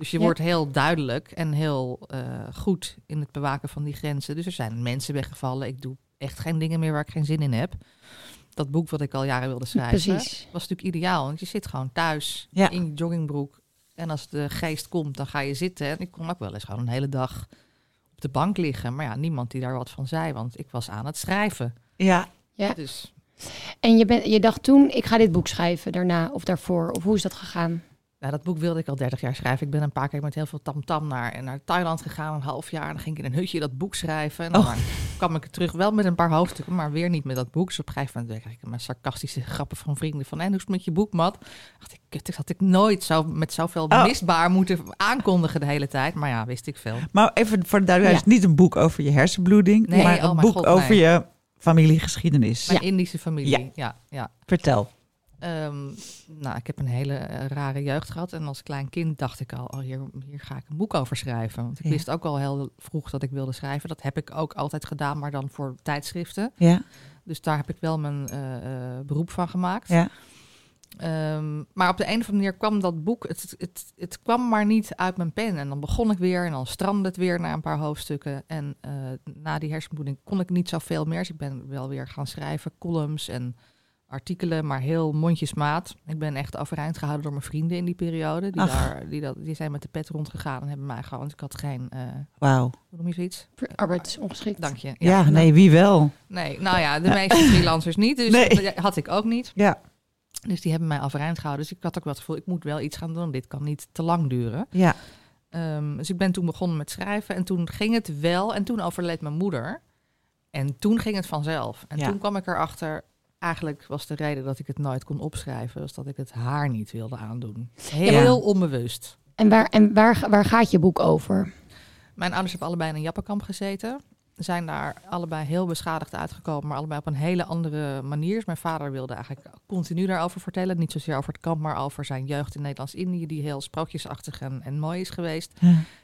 Dus je Ja. wordt heel duidelijk en heel eh, goed in het bewaken van die grenzen. Dus er zijn mensen weggevallen. Ik doe echt geen dingen meer waar ik geen zin in heb. Dat boek wat ik al jaren wilde schrijven, Precies. was natuurlijk ideaal. Want je zit gewoon thuis Ja. in je joggingbroek. En als de geest komt, dan ga je zitten. En ik kon ook wel eens gewoon een hele dag op de bank liggen. Maar ja, niemand die daar wat van zei, want ik was aan het schrijven. Ja. Ja. Dus En je, bent je dacht toen, ik ga dit boek schrijven daarna of daarvoor. Of hoe is dat gegaan? Nou, dat boek wilde ik al 30 jaar schrijven. Ik ben een paar keer met heel veel tamtam naar, naar Thailand gegaan, een half jaar. En dan ging ik in een hutje dat boek schrijven. En dan Oh. kwam ik terug wel met een paar hoofdstukken, maar weer niet met dat boek. Dus op een gegeven moment kreeg ik mijn sarcastische grappen van vrienden van... en hoe is het met je boek, Mat? dacht ik, kut, dat had ik nooit zo, met zoveel Oh. misbaar moeten aankondigen de hele tijd. Maar ja, wist ik veel. Maar even voor de duidelijkheid, het is niet een boek over je hersenbloeding, Nee, maar oh een boek god, over nee. je familiegeschiedenis. Mijn Indische familie, Ja. ja. ja, Vertel. Ehm, nou, ik heb een hele eh, rare jeugd gehad. En als klein kind dacht ik al, oh, hier, hier ga ik een boek over schrijven. Want ik Ja. wist ook al heel vroeg dat ik wilde schrijven. Dat heb ik ook altijd gedaan, maar dan voor tijdschriften. Ja. Dus daar heb ik wel mijn eh, eh, beroep van gemaakt. Ja. Ehm, maar op de een of andere manier kwam dat boek, het, het, het kwam maar niet uit mijn pen. En dan begon ik weer en dan strandde het weer na een paar hoofdstukken. En na die hersenbloeding kon ik niet zoveel meer. Dus ik ben wel weer gaan schrijven, columns en artikelen, maar heel mondjesmaat. Ik ben echt overeind gehouden door mijn vrienden in die periode. Die, Ach. daar, die, dat, die zijn met de pet rondgegaan en hebben mij gewoon... Want ik had geen... eh, Wauw. hoe noem je zoiets? Arbeidsongeschikt. Dank je. Ja, nou, nee, wie wel? Nee, nou ja, de meeste freelancers niet. Dus Nee. dat had ik ook niet. Ja. Dus die hebben mij overeind gehouden. Dus ik had ook wel het gevoel, ik moet wel iets gaan doen. Dit kan niet te lang duren. Ja. Ehm, dus ik ben toen begonnen met schrijven. En toen ging het wel. En toen overleed mijn moeder. En toen ging het vanzelf. En Ja. toen kwam ik erachter... Eigenlijk was de reden dat ik het nooit kon opschrijven... was dat ik het haar niet wilde aandoen. Heel onbewust. En, waar, en waar, waar gaat je boek over? Mijn ouders hebben allebei in een jappenkamp gezeten. Zijn daar allebei heel beschadigd uitgekomen, maar allebei op een hele andere manier. Mijn vader wilde eigenlijk continu daarover vertellen. Niet zozeer over het kamp, maar over zijn jeugd in Nederlands-Indië, die heel sprookjesachtig en, en mooi is geweest.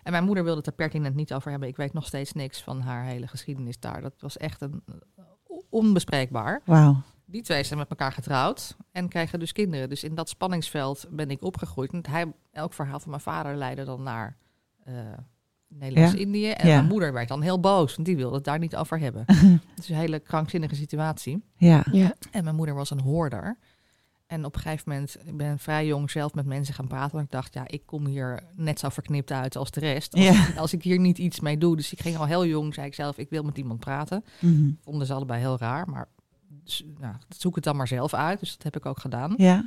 En mijn moeder wilde het er pertinent niet over hebben. Ik weet nog steeds niks van haar hele geschiedenis daar. Dat was echt een, onbespreekbaar. Wauw. Die twee zijn met elkaar getrouwd en krijgen dus kinderen. Dus in dat spanningsveld ben ik opgegroeid. Want hij, elk verhaal van mijn vader leidde dan naar eh, Nederlands-Indië. En Ja. mijn moeder werd dan heel boos, want die wilde het daar niet over hebben. Het is een hele krankzinnige situatie. Ja. Ja. En mijn moeder was een hoorder. En op een gegeven moment, ik ben vrij jong zelf met mensen gaan praten. En ik dacht, ja, ik kom hier net zo verknipt uit als de rest. Als, Ja. als ik hier niet iets mee doe. Dus ik ging al heel jong, zei ik zelf, ik wil met iemand praten. Mhm. Vonden ze allebei heel raar, maar dus, nou, zoek het dan maar zelf uit. Dus dat heb ik ook gedaan. Ja.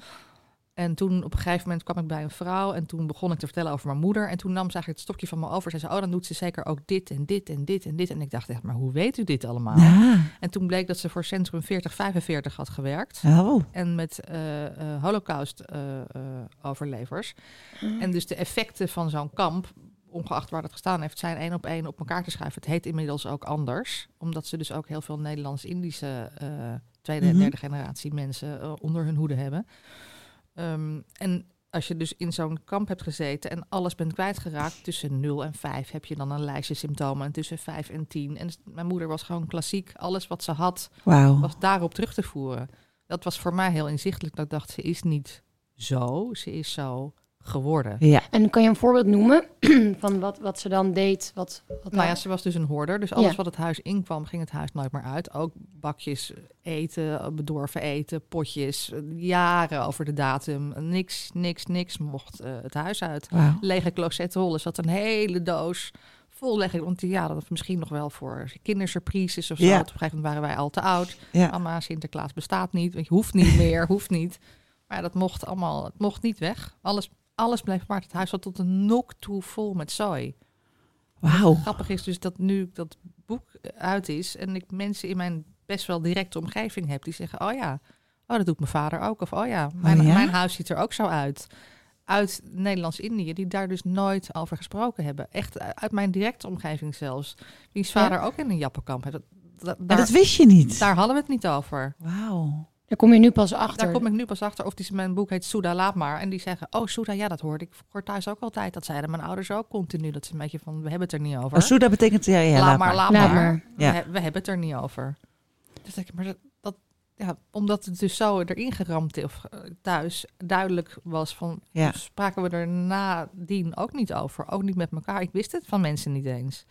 En toen op een gegeven moment kwam ik bij een vrouw en toen begon ik te vertellen over mijn moeder. En toen nam ze eigenlijk het stokje van me over. Ze zei, oh, dan doet ze zeker ook dit en dit en dit en dit. En ik dacht echt, maar hoe weet u dit allemaal? Ja. En toen bleek dat ze voor Centrum 4045 had gewerkt. Oh. En met eh, eh, holocaust-overlevers. en dus de effecten van zo'n kamp, ongeacht waar dat gestaan heeft, zijn één op één op elkaar te schrijven. Het heet inmiddels ook anders. Omdat ze dus ook heel veel Nederlands-Indische eh, tweede en Mhm. derde generatie mensen eh, onder hun hoede hebben. Ehm, en als je dus in zo'n kamp hebt gezeten en alles bent kwijtgeraakt, tussen 0 en 5 heb je dan een lijstje symptomen. En tussen 5 en 10. En mijn moeder was gewoon klassiek. Alles wat ze had, Wauw. was daarop terug te voeren. Dat was voor mij heel inzichtelijk. Dat ik dacht, ze is niet zo, ze is zo geworden. Ja. En kan je een voorbeeld noemen van wat, wat ze dan deed? Wat, wat Nou ja, ze was dus een hoorder. Dus alles Ja. wat het huis inkwam, ging het huis nooit meer uit. Ook bakjes eten, bedorven eten, potjes. Jaren over de datum. Niks, niks, niks mocht eh, het huis uit. Wauw. Lege closetrollen zat een hele doos vol leggen. Want ja, dat was misschien nog wel voor kindersurprises of zo. Ja. Op een gegeven moment waren wij al te oud. Ja. Mama, Sinterklaas bestaat niet. Want je hoeft niet meer, hoeft niet. Maar ja, dat mocht allemaal, het mocht niet weg. Alles, alles bleef maar. Het huis zat tot een nok toe vol met zooi. Wauw. Grappig is dus dat nu dat boek uit is en ik mensen in mijn best wel directe omgeving heb die zeggen: Oh ja, oh, dat doet mijn vader ook. Of oh ja, mijn, Oh ja? mijn huis ziet er ook zo uit. Uit Nederlands-Indië, die daar dus nooit over gesproken hebben. Echt uit mijn directe omgeving zelfs. Wiens Ja? vader ook in een jappenkamp heeft. Dat, dat- Maar daar, dat wist je niet. daar hadden we het niet over. Wauw. Daar kom je nu pas achter. Daar kom ik nu pas achter. Of die, mijn boek heet Soeda, laat maar. En die zeggen, oh Soeda, ja, dat hoorde ik voor thuis ook altijd. Dat zeiden mijn ouders ook continu. Dat ze een beetje van, we hebben het er niet over. Oh, betekent ja, ja, laat, maar, laat, Laat maar. maar. Ja. We, he- we hebben het er niet over. Dus denk ik, maar dat, dat ja, omdat het dus zo erin geramd of eh, thuis duidelijk was van, Ja. spraken we er nadien ook niet over. Ook niet met elkaar. Ik wist het van mensen niet eens.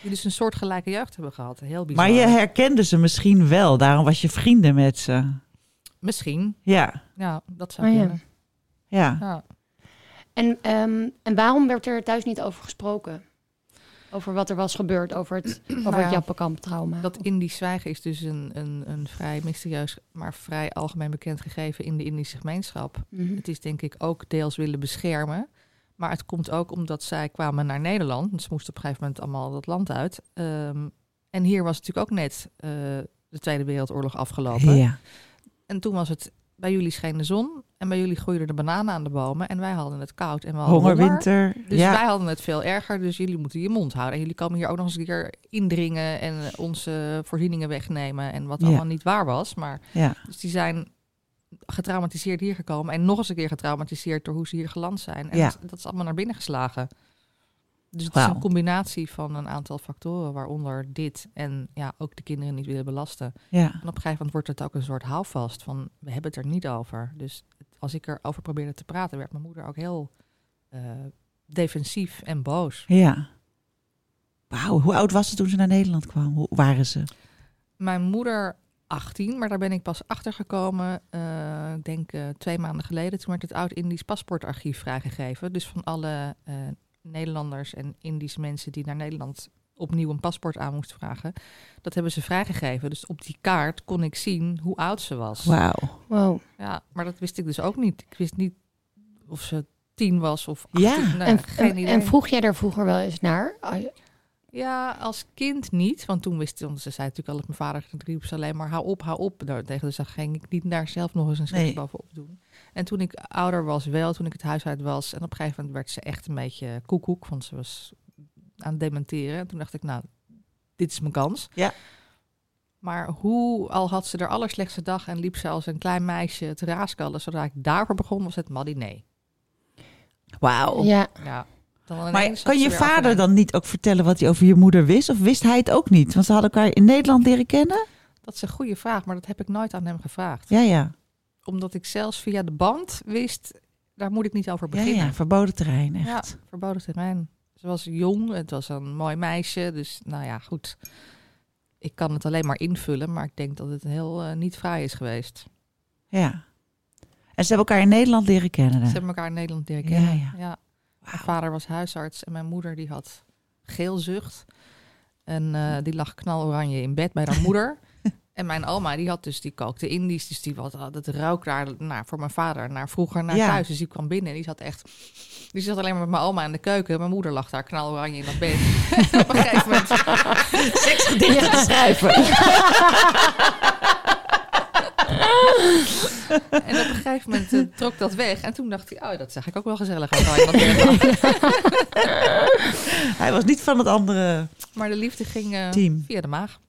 Die dus een soort gelijke jeugd hebben gehad. Heel bizar. Maar je herkende ze misschien wel. Daarom was je vrienden met ze. Misschien. Ja. Ja, dat zou Oh ja. kunnen. Ja. Ja. En, ehm, en waarom werd er thuis niet over gesproken? Over wat er was gebeurd, over het, over Nou ja, het Jappenkamp-trauma. Dat Indisch zwijgen is dus een, een, een vrij mysterieus, maar vrij algemeen bekend gegeven in de Indische gemeenschap. Mhm. Het is denk ik ook deels willen beschermen. Maar het komt ook omdat zij kwamen naar Nederland. Dus ze moesten op een gegeven moment allemaal dat land uit. Ehm, en hier was natuurlijk ook net eh, de Tweede Wereldoorlog afgelopen. Ja. En toen was het, bij jullie scheen de zon. En bij jullie groeiden de bananen aan de bomen. En wij hadden het koud en we hadden Honger, winter. Dus ja. wij hadden het veel erger, dus jullie moeten je mond houden. En jullie komen hier ook nog eens een keer indringen en onze voorzieningen wegnemen. En wat Ja. allemaal niet waar was. Maar ja. dus die zijn getraumatiseerd hier gekomen. En nog eens een keer getraumatiseerd door hoe ze hier geland zijn. En Ja. dat, dat is allemaal naar binnen geslagen. Dus het is een combinatie van een aantal factoren, waaronder dit en ja, ook de kinderen niet willen belasten. ja. En op een gegeven moment wordt het ook een soort houvast van we hebben het er niet over. Dus als ik erover probeerde te praten, werd mijn moeder ook heel eh, defensief en boos. Ja. Wauw, hoe oud was ze toen ze naar Nederland kwam? Hoe waren ze? Mijn moeder 18, maar daar ben ik pas achter gekomen, eh, ik denk eh, twee maanden geleden. Toen werd het Oud-Indisch paspoortarchief vrijgegeven. Dus van alle Nederlanders en Indische mensen die naar Nederland opnieuw een paspoort aan moesten vragen. Dat hebben ze vrijgegeven. Dus op die kaart kon ik zien hoe oud ze was. Wauw. Wow. Ja, maar dat wist ik dus ook niet. Ik wist niet of ze tien was of Ja. 18. Nee, en, geen en, idee. en vroeg jij daar vroeger wel eens naar? Ja, als kind niet. Want toen wist want ze zei natuurlijk al dat mijn vader riep ze alleen maar hou op, hou op. Daar tegen dus dan ging ik niet daar zelf nog eens een schrift Nee. bovenop doen. En toen ik ouder was wel, toen ik het huis uit was. En op een gegeven moment werd ze echt een beetje koekoek. Want ze was aan het dementeren. En toen dacht ik, nou, dit is mijn kans. Ja. Maar hoe, al had ze de allerslechtste dag en liep ze als een klein meisje te raaskallen. Zodra ik daarvoor begon, was het Maddie Wauw. Ja. Ja. Maar kan je vader dan niet ook vertellen wat hij over je moeder wist? Of wist hij het ook niet? Want ze hadden elkaar in Nederland leren kennen? Dat is een goede vraag, maar dat heb ik nooit aan hem gevraagd. Ja, ja. Omdat ik zelfs via de band wist, daar moet ik niet over Ja, beginnen. ja. Verboden terrein, echt. Ja, verboden terrein. Ze was jong, het was een mooi meisje. Dus nou ja, goed. Ik kan het alleen maar invullen, maar ik denk dat het heel eh, niet fraai is geweest. Ja. En ze hebben elkaar in Nederland leren kennen. Ze hebben elkaar in Nederland leren Ja, kennen. ja. Mijn vader was huisarts en mijn moeder die had geelzucht. En eh, die lag knaloranje in bed bij haar moeder. En mijn oma, die had dus, die kookte Indisch. Dus die had, het rook daar naar, voor mijn vader naar vroeger naar Ja. thuis. Dus die kwam binnen en die zat echt... Die zat alleen maar met mijn oma in de keuken. Mijn moeder lag daar knaloranje in dat bed. Op een gegeven moment... Seksgedichten te schrijven. En op een gegeven moment eh, trok dat weg. En toen dacht hij, oh, dat zag ik ook wel gezellig. Hij was niet van het andere Maar de liefde ging eh, team. via de maag.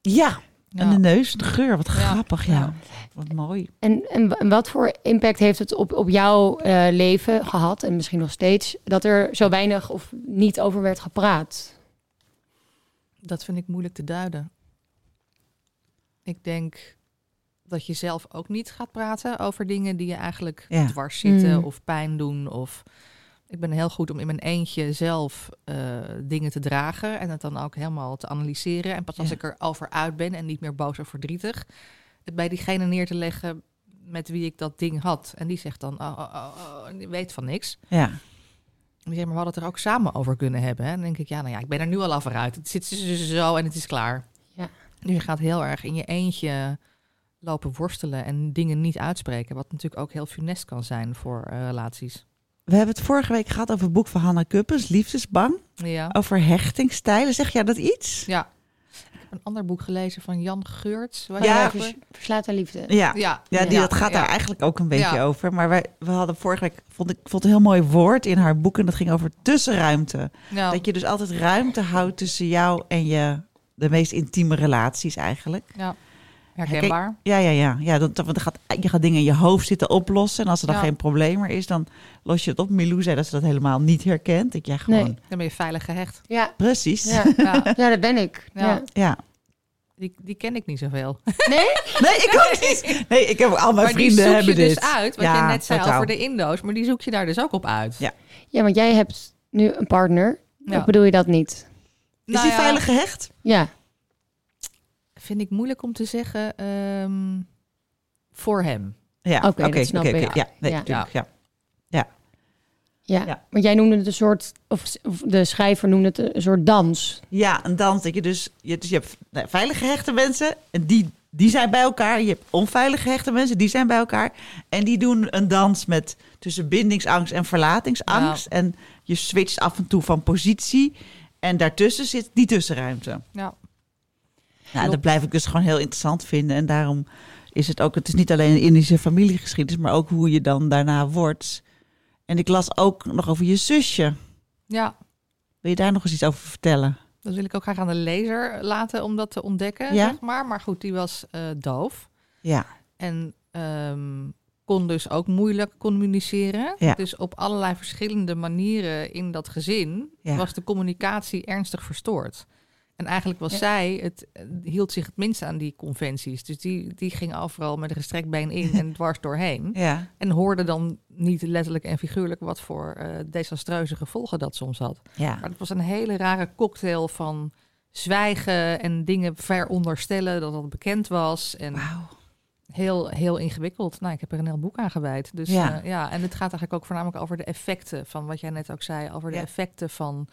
Ja. En de neus, de geur. Wat Ja. grappig, ja. Ja. Wat mooi. En, en, en wat voor impact heeft het op, op jouw eh, leven gehad, en misschien nog steeds, dat er zo weinig of niet over werd gepraat? Dat vind ik moeilijk te duiden. Ik denk dat je zelf ook niet gaat praten over dingen die je eigenlijk Ja. dwars zitten Mm. of pijn doen. Of ik ben heel goed om in mijn eentje zelf eh, dingen te dragen en het dan ook helemaal te analyseren. En pas als Ja. ik erover uit ben en niet meer boos of verdrietig, het bij diegene neer te leggen met wie ik dat ding had. En die zegt dan, oh, oh, oh, oh, weet van niks. Ja. En zegt, maar we hadden het er ook samen over kunnen hebben. Hè? En dan denk ik, ja, nou ja, ik ben er nu al over uit. Het zit zo en het is klaar. Ja. Dus je gaat heel erg in je eentje lopen worstelen en dingen niet uitspreken. Wat natuurlijk ook heel funest kan zijn voor eh, relaties. We hebben het vorige week gehad over het boek van Hanna Kuppens, Liefdesbang. Ja. Over hechtingstijlen. Zeg jij dat iets? ja. Ik heb een ander boek gelezen van Jan Geurts. Waar Ja, vers, verslaat aan liefde. Ja. ja. Ja, die, Ja, dat gaat ja. daar eigenlijk ook een beetje Ja. over. Maar wij, we hadden vorige week, vond ik vond een heel mooi woord in haar boek. En dat ging over tussenruimte. Ja. Dat je dus altijd ruimte houdt tussen jou en je, de meest intieme relaties eigenlijk. ja. Herkenbaar. Ja, ja, ja. ja dat, dat, want er gaat, je gaat dingen in je hoofd zitten oplossen. En als er dan Ja. geen probleem meer is, dan los je het op. Milou zei dat ze dat helemaal niet herkent. Ik, ja, gewoon. Nee. Dan ben je veilig gehecht. Ja, Precies. ja. Ja. ja, dat ben ik. Ja. Ja. Ja. Die, die ken ik niet zoveel. Nee? Nee, ik ook niet. Nee, ik heb al mijn maar die vrienden zoek hebben je dus dit. uit. Wat Ja, je net zei totaal. over de Indo's. Maar die zoek je daar dus ook op uit. Ja. Ja, want jij hebt nu een partner. Ja. Of bedoel je dat niet? Is Nou die ja. veilig gehecht? Ja. Vind ik moeilijk om te zeggen ehm, voor hem. Ja, Oké, dat snap oké, ik. oké. Ja, nee, Ja. tuurlijk, ja. Ja. Ja. want jij noemde het een soort, of, of de schrijver noemde het een soort dans. Ja, een dans. Dat je dus, je, dus je hebt nou, veilig gehechte mensen en die, die zijn bij elkaar. Je hebt onveilig gehechte mensen, die zijn bij elkaar. En die doen een dans met tussen bindingsangst en verlatingsangst. En je switcht af en toe van positie. En daartussen zit die tussenruimte. Ja. Ja, en dat blijf ik dus gewoon heel interessant vinden. En daarom is het ook, het is niet alleen een Indische familiegeschiedenis, maar ook hoe je dan daarna wordt. En ik las ook nog over je zusje. ja, Wil je daar nog eens iets over vertellen? dat wil ik ook graag aan de lezer laten om dat te ontdekken. Ja. Zeg maar. maar goed, die was eh, doof. Ja, En ehm, kon dus ook moeilijk communiceren. Ja. Dus op allerlei verschillende manieren in dat gezin Ja. was de communicatie ernstig verstoord. En eigenlijk was Ja. zij, het eh, hield zich het minst aan die conventies. Dus die, die ging overal met een gestrekt been in en dwars doorheen. ja, En hoorde dan niet letterlijk en figuurlijk wat voor eh, desastreuze gevolgen dat soms had. ja. Maar het was een hele rare cocktail van zwijgen en dingen veronderstellen dat dat bekend was. En heel, heel ingewikkeld. Nou, ik heb er een heel boek aan gewijd. Dus Ja. ja. ja, en het gaat eigenlijk ook voornamelijk over de effecten van wat jij net ook zei, over de effecten van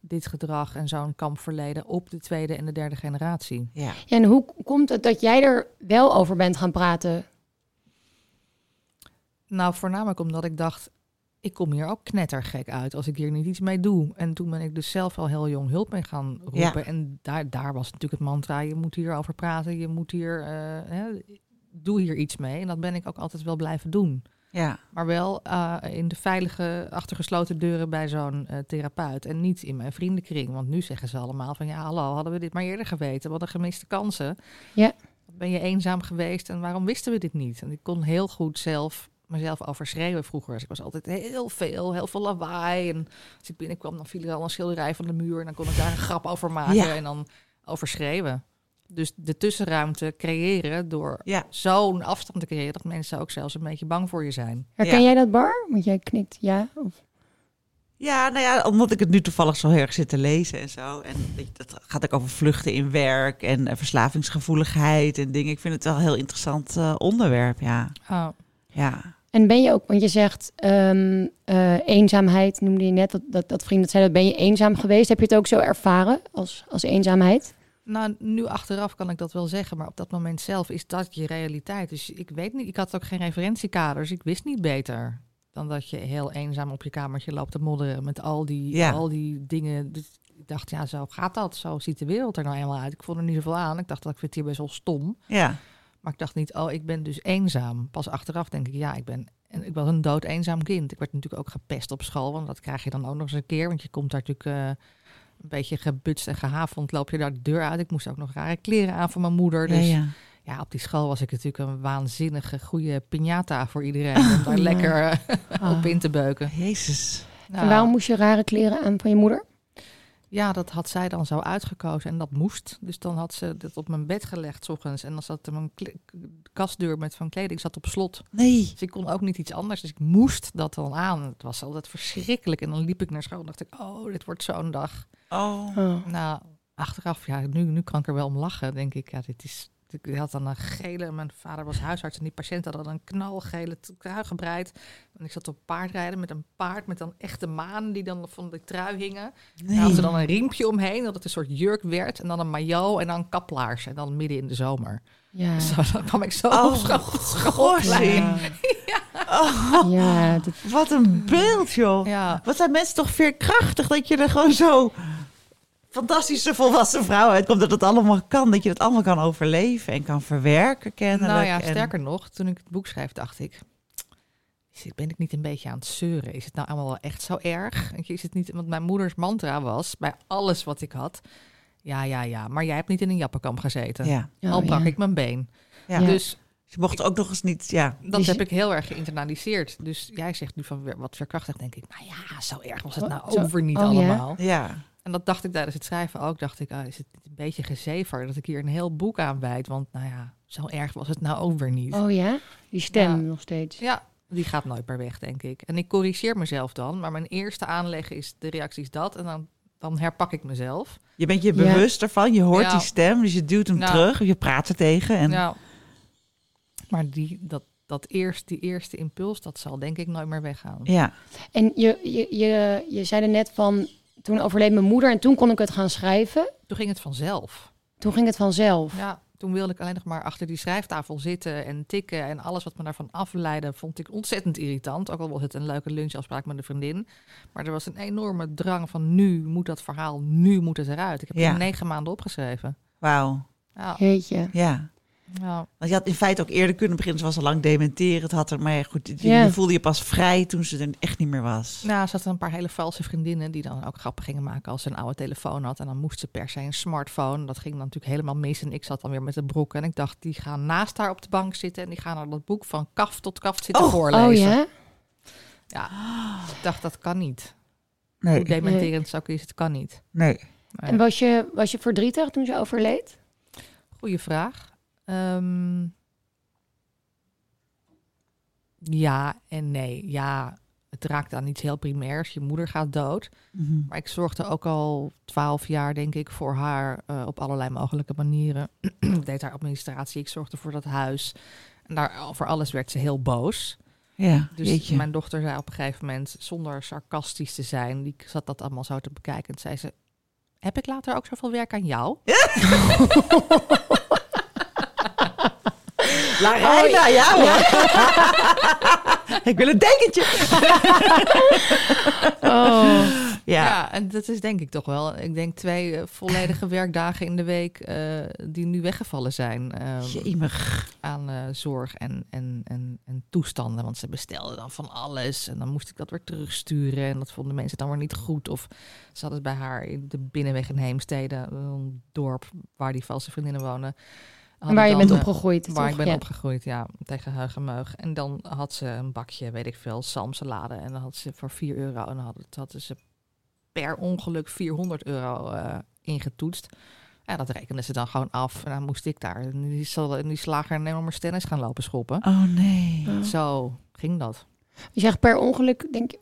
dit gedrag en zo'n kampverleden op de tweede en de derde generatie. Ja. Ja, en hoe komt het dat jij er wel over bent gaan praten? Nou, voornamelijk omdat ik dacht, ik kom hier ook knettergek uit als ik hier niet iets mee doe. En toen ben ik dus zelf al heel jong hulp mee gaan roepen. Ja. En daar, daar was natuurlijk het mantra, je moet hierover praten, je moet hier, eh, hè, doe hier iets mee. En dat ben ik ook altijd wel blijven doen. Ja. Maar wel eh, in de veilige, achtergesloten deuren bij zo'n eh, therapeut. En niet in mijn vriendenkring. Want nu zeggen ze allemaal van ja, hallo, hadden we dit maar eerder geweten. Wat een gemiste kansen. Ja. Ben je eenzaam geweest en waarom wisten we dit niet? En ik kon heel goed zelf mezelf overschreeuwen vroeger. Dus ik was altijd heel veel, heel veel lawaai. En als ik binnenkwam, dan viel er al een schilderij van de muur. En dan kon ik daar een grap over maken Ja. en dan overschreeuwen. Dus de tussenruimte creëren door Ja. zo'n afstand te creëren... dat mensen ook zelfs een beetje bang voor je zijn. Herken Ja. jij dat, Bar? Want jij knikt ja. Of... Ja, nou ja, omdat ik het nu toevallig zo heel erg zit te lezen en zo. En dat gaat ook over vluchten in werk en eh, verslavingsgevoeligheid en dingen. Ik vind het wel een heel interessant eh, onderwerp, ja. Oh. Ja. En ben je ook, want je zegt ehm, eh, eenzaamheid, noemde je net, dat, dat, dat vriend dat zei, dat ben je eenzaam geweest? Heb je het ook zo ervaren als, als eenzaamheid? Nou, nu achteraf kan ik dat wel zeggen, maar op dat moment zelf is dat je realiteit. Dus ik weet niet, ik had ook geen referentiekaders. Ik wist niet beter dan dat je heel eenzaam op je kamertje loopt te modderen met al die, Ja. al die dingen. Dus ik dacht, ja, zo gaat dat. Zo ziet de wereld er nou helemaal uit. Ik vond er niet zoveel aan. Ik dacht dat ik vind het hier best wel stom. Ja. Maar ik dacht niet, oh, ik ben dus eenzaam. Pas achteraf denk ik, ja, ik ben. En ik was een dood eenzaam kind. Ik werd natuurlijk ook gepest op school, want dat krijg je dan ook nog eens een keer. Want je komt daar natuurlijk eh, een beetje gebutst en gehavend, loop je daar de deur uit. Ik moest ook nog rare kleren aan van mijn moeder. Dus ja, ja, ja. op die school was ik natuurlijk een waanzinnige, goede piñata voor iedereen. Om daar lekker eh, Ah. op in te beuken. Jezus. Nou, En waarom moest je rare kleren aan van je moeder? Ja, dat had zij dan zo uitgekozen en dat moest. Dus dan had ze dat op mijn bed gelegd 's ochtends. En dan zat er mijn kastdeur met van kleding zat op slot. Nee. Dus ik kon ook niet iets anders. Dus ik moest dat dan aan. Het was altijd verschrikkelijk. En dan liep ik naar school en dacht ik, oh, dit wordt zo'n dag. Oh. Oh. Nou, achteraf, ja, nu, nu kan ik er wel om lachen. Denk ik, ja, dit is... Ik had dan een gele, mijn vader was huisarts en die patiënt had dan een knalgele trui gebreid. En ik zat op paardrijden met een paard met dan echte manen die dan van de trui hingen. Daar had ze dan een riempje omheen, dat het een soort jurk werd. En dan een maillot en dan kaplaars. En dan midden in de zomer. Ja. Zo, dan kwam ik zo Oh, op school. Ja. Ja, dat- Wat een beeld, joh. Ja, Wat zijn mensen toch veerkrachtig dat je er gewoon zo fantastische volwassen vrouw uitkomt. Dat het allemaal kan. Dat je het allemaal kan overleven en kan verwerken kennelijk. nou ja, En- sterker nog, toen ik het boek schreef, dacht ik... Ben ik niet een beetje aan het zeuren? Is het nou allemaal wel echt zo erg? Is het niet, want mijn moeders mantra was bij alles wat ik had. Ja, ja, ja, maar jij hebt niet in een jappenkamp gezeten. Ja. Oh, Al brak ja. ik mijn been. Ja. Dus Je mocht ook nog eens niet, ja. dat Dus- heb ik heel erg geïnternaliseerd. Dus jij zegt nu van weer wat verkrachtig, denk ik. Nou ja, zo erg was het nou over niet oh, ja? allemaal. Ja. En dat dacht ik tijdens het schrijven ook. Dacht ik, ah, is het niet een beetje gezever dat ik hier een heel boek aan wijd? Want nou ja, zo erg was het nou ook weer niet. Oh ja? Die stem Ja. nog steeds. Ja, die gaat nooit meer weg, denk ik. En ik corrigeer mezelf dan. Maar mijn eerste aanleg is de reacties dat. En dan, dan herpak ik mezelf. Je bent je Ja. bewust ervan. Je hoort Ja. die stem, dus je duwt hem terug. Je praat er tegen. En Ja. Maar die, dat, dat eerst, die eerste impuls, dat zal denk ik nooit meer weggaan. ja. En je, je, je, je zei er net van, toen overleed mijn moeder en toen kon ik het gaan schrijven. Toen ging het vanzelf. Toen ging het vanzelf. Ja, toen wilde ik alleen nog maar achter die schrijftafel zitten en tikken. En alles wat me daarvan afleidde, vond ik ontzettend irritant. Ook al was het een leuke lunchafspraak met een vriendin. Maar er was een enorme drang van nu moet dat verhaal, nu moet het eruit. Ik heb Ja. het negen maanden opgeschreven. Wauw. Ja, Jeetje. Ja. Ja. Want je had in feite ook eerder kunnen beginnen. Ze was al lang dementeren. Het had er, maar goed, je, voelde je pas vrij toen ze er echt niet meer was. Nou, er zaten een paar hele valse vriendinnen die dan ook grappen gingen maken als ze een oude telefoon had. En dan moest ze per se een smartphone. Dat ging dan natuurlijk helemaal mis. En ik zat dan weer met de broek. En ik dacht, die gaan naast haar op de bank zitten. En die gaan haar dat boek van kaf tot kaf zitten Oh, voorlezen. Oh ja? Ja, ik dacht, dat kan niet. Nee. Hoe dementerend het ook is, het kan niet. Nee. En was je, was je verdrietig toen ze overleed? Goeie vraag. Ehm, ja en nee. Ja, het, raakt aan iets heel primairs. Je moeder gaat dood. Mhm. Maar ik zorgde ook al twaalf jaar, denk ik, voor haar eh, op allerlei mogelijke manieren. ik deed haar administratie, ik zorgde voor dat huis. En daar, voor alles werd ze heel boos. Ja, Dus jeetje. mijn dochter zei op een gegeven moment, zonder sarcastisch te zijn, die zat dat allemaal zo te bekijken. En zei ze, heb ik later ook zoveel werk aan jou? Larijna, ja hoor. ik wil een dekentje. Oh. Ja. Ja. en dat is denk ik toch wel. Ik denk twee eh, volledige werkdagen in de week eh, die nu weggevallen zijn Jemig. aan eh, zorg en, en, en, en toestanden. Want ze bestelden dan van alles en dan moest ik dat weer terugsturen. En dat vonden mensen dan weer niet goed. Of ze hadden het bij haar in de binnenweg in Heemstede, een dorp waar die valse vriendinnen wonen. Waar je dan, bent eh, opgegroeid, Waar toch? ik ben Ja. opgegroeid, ja, tegen Heug en Meug. En dan had ze een bakje, weet ik veel, salmsalade. En dan had ze voor 4 euro. En dan hadden, hadden ze per ongeluk 400 euro eh, ingetoetst. Ja, dat rekenden ze dan gewoon af. En dan moest ik daar in die, sal- in die slager en enorme tennis gaan lopen schoppen. Oh nee. Oh. Zo ging dat. Je zegt per ongeluk, denk je,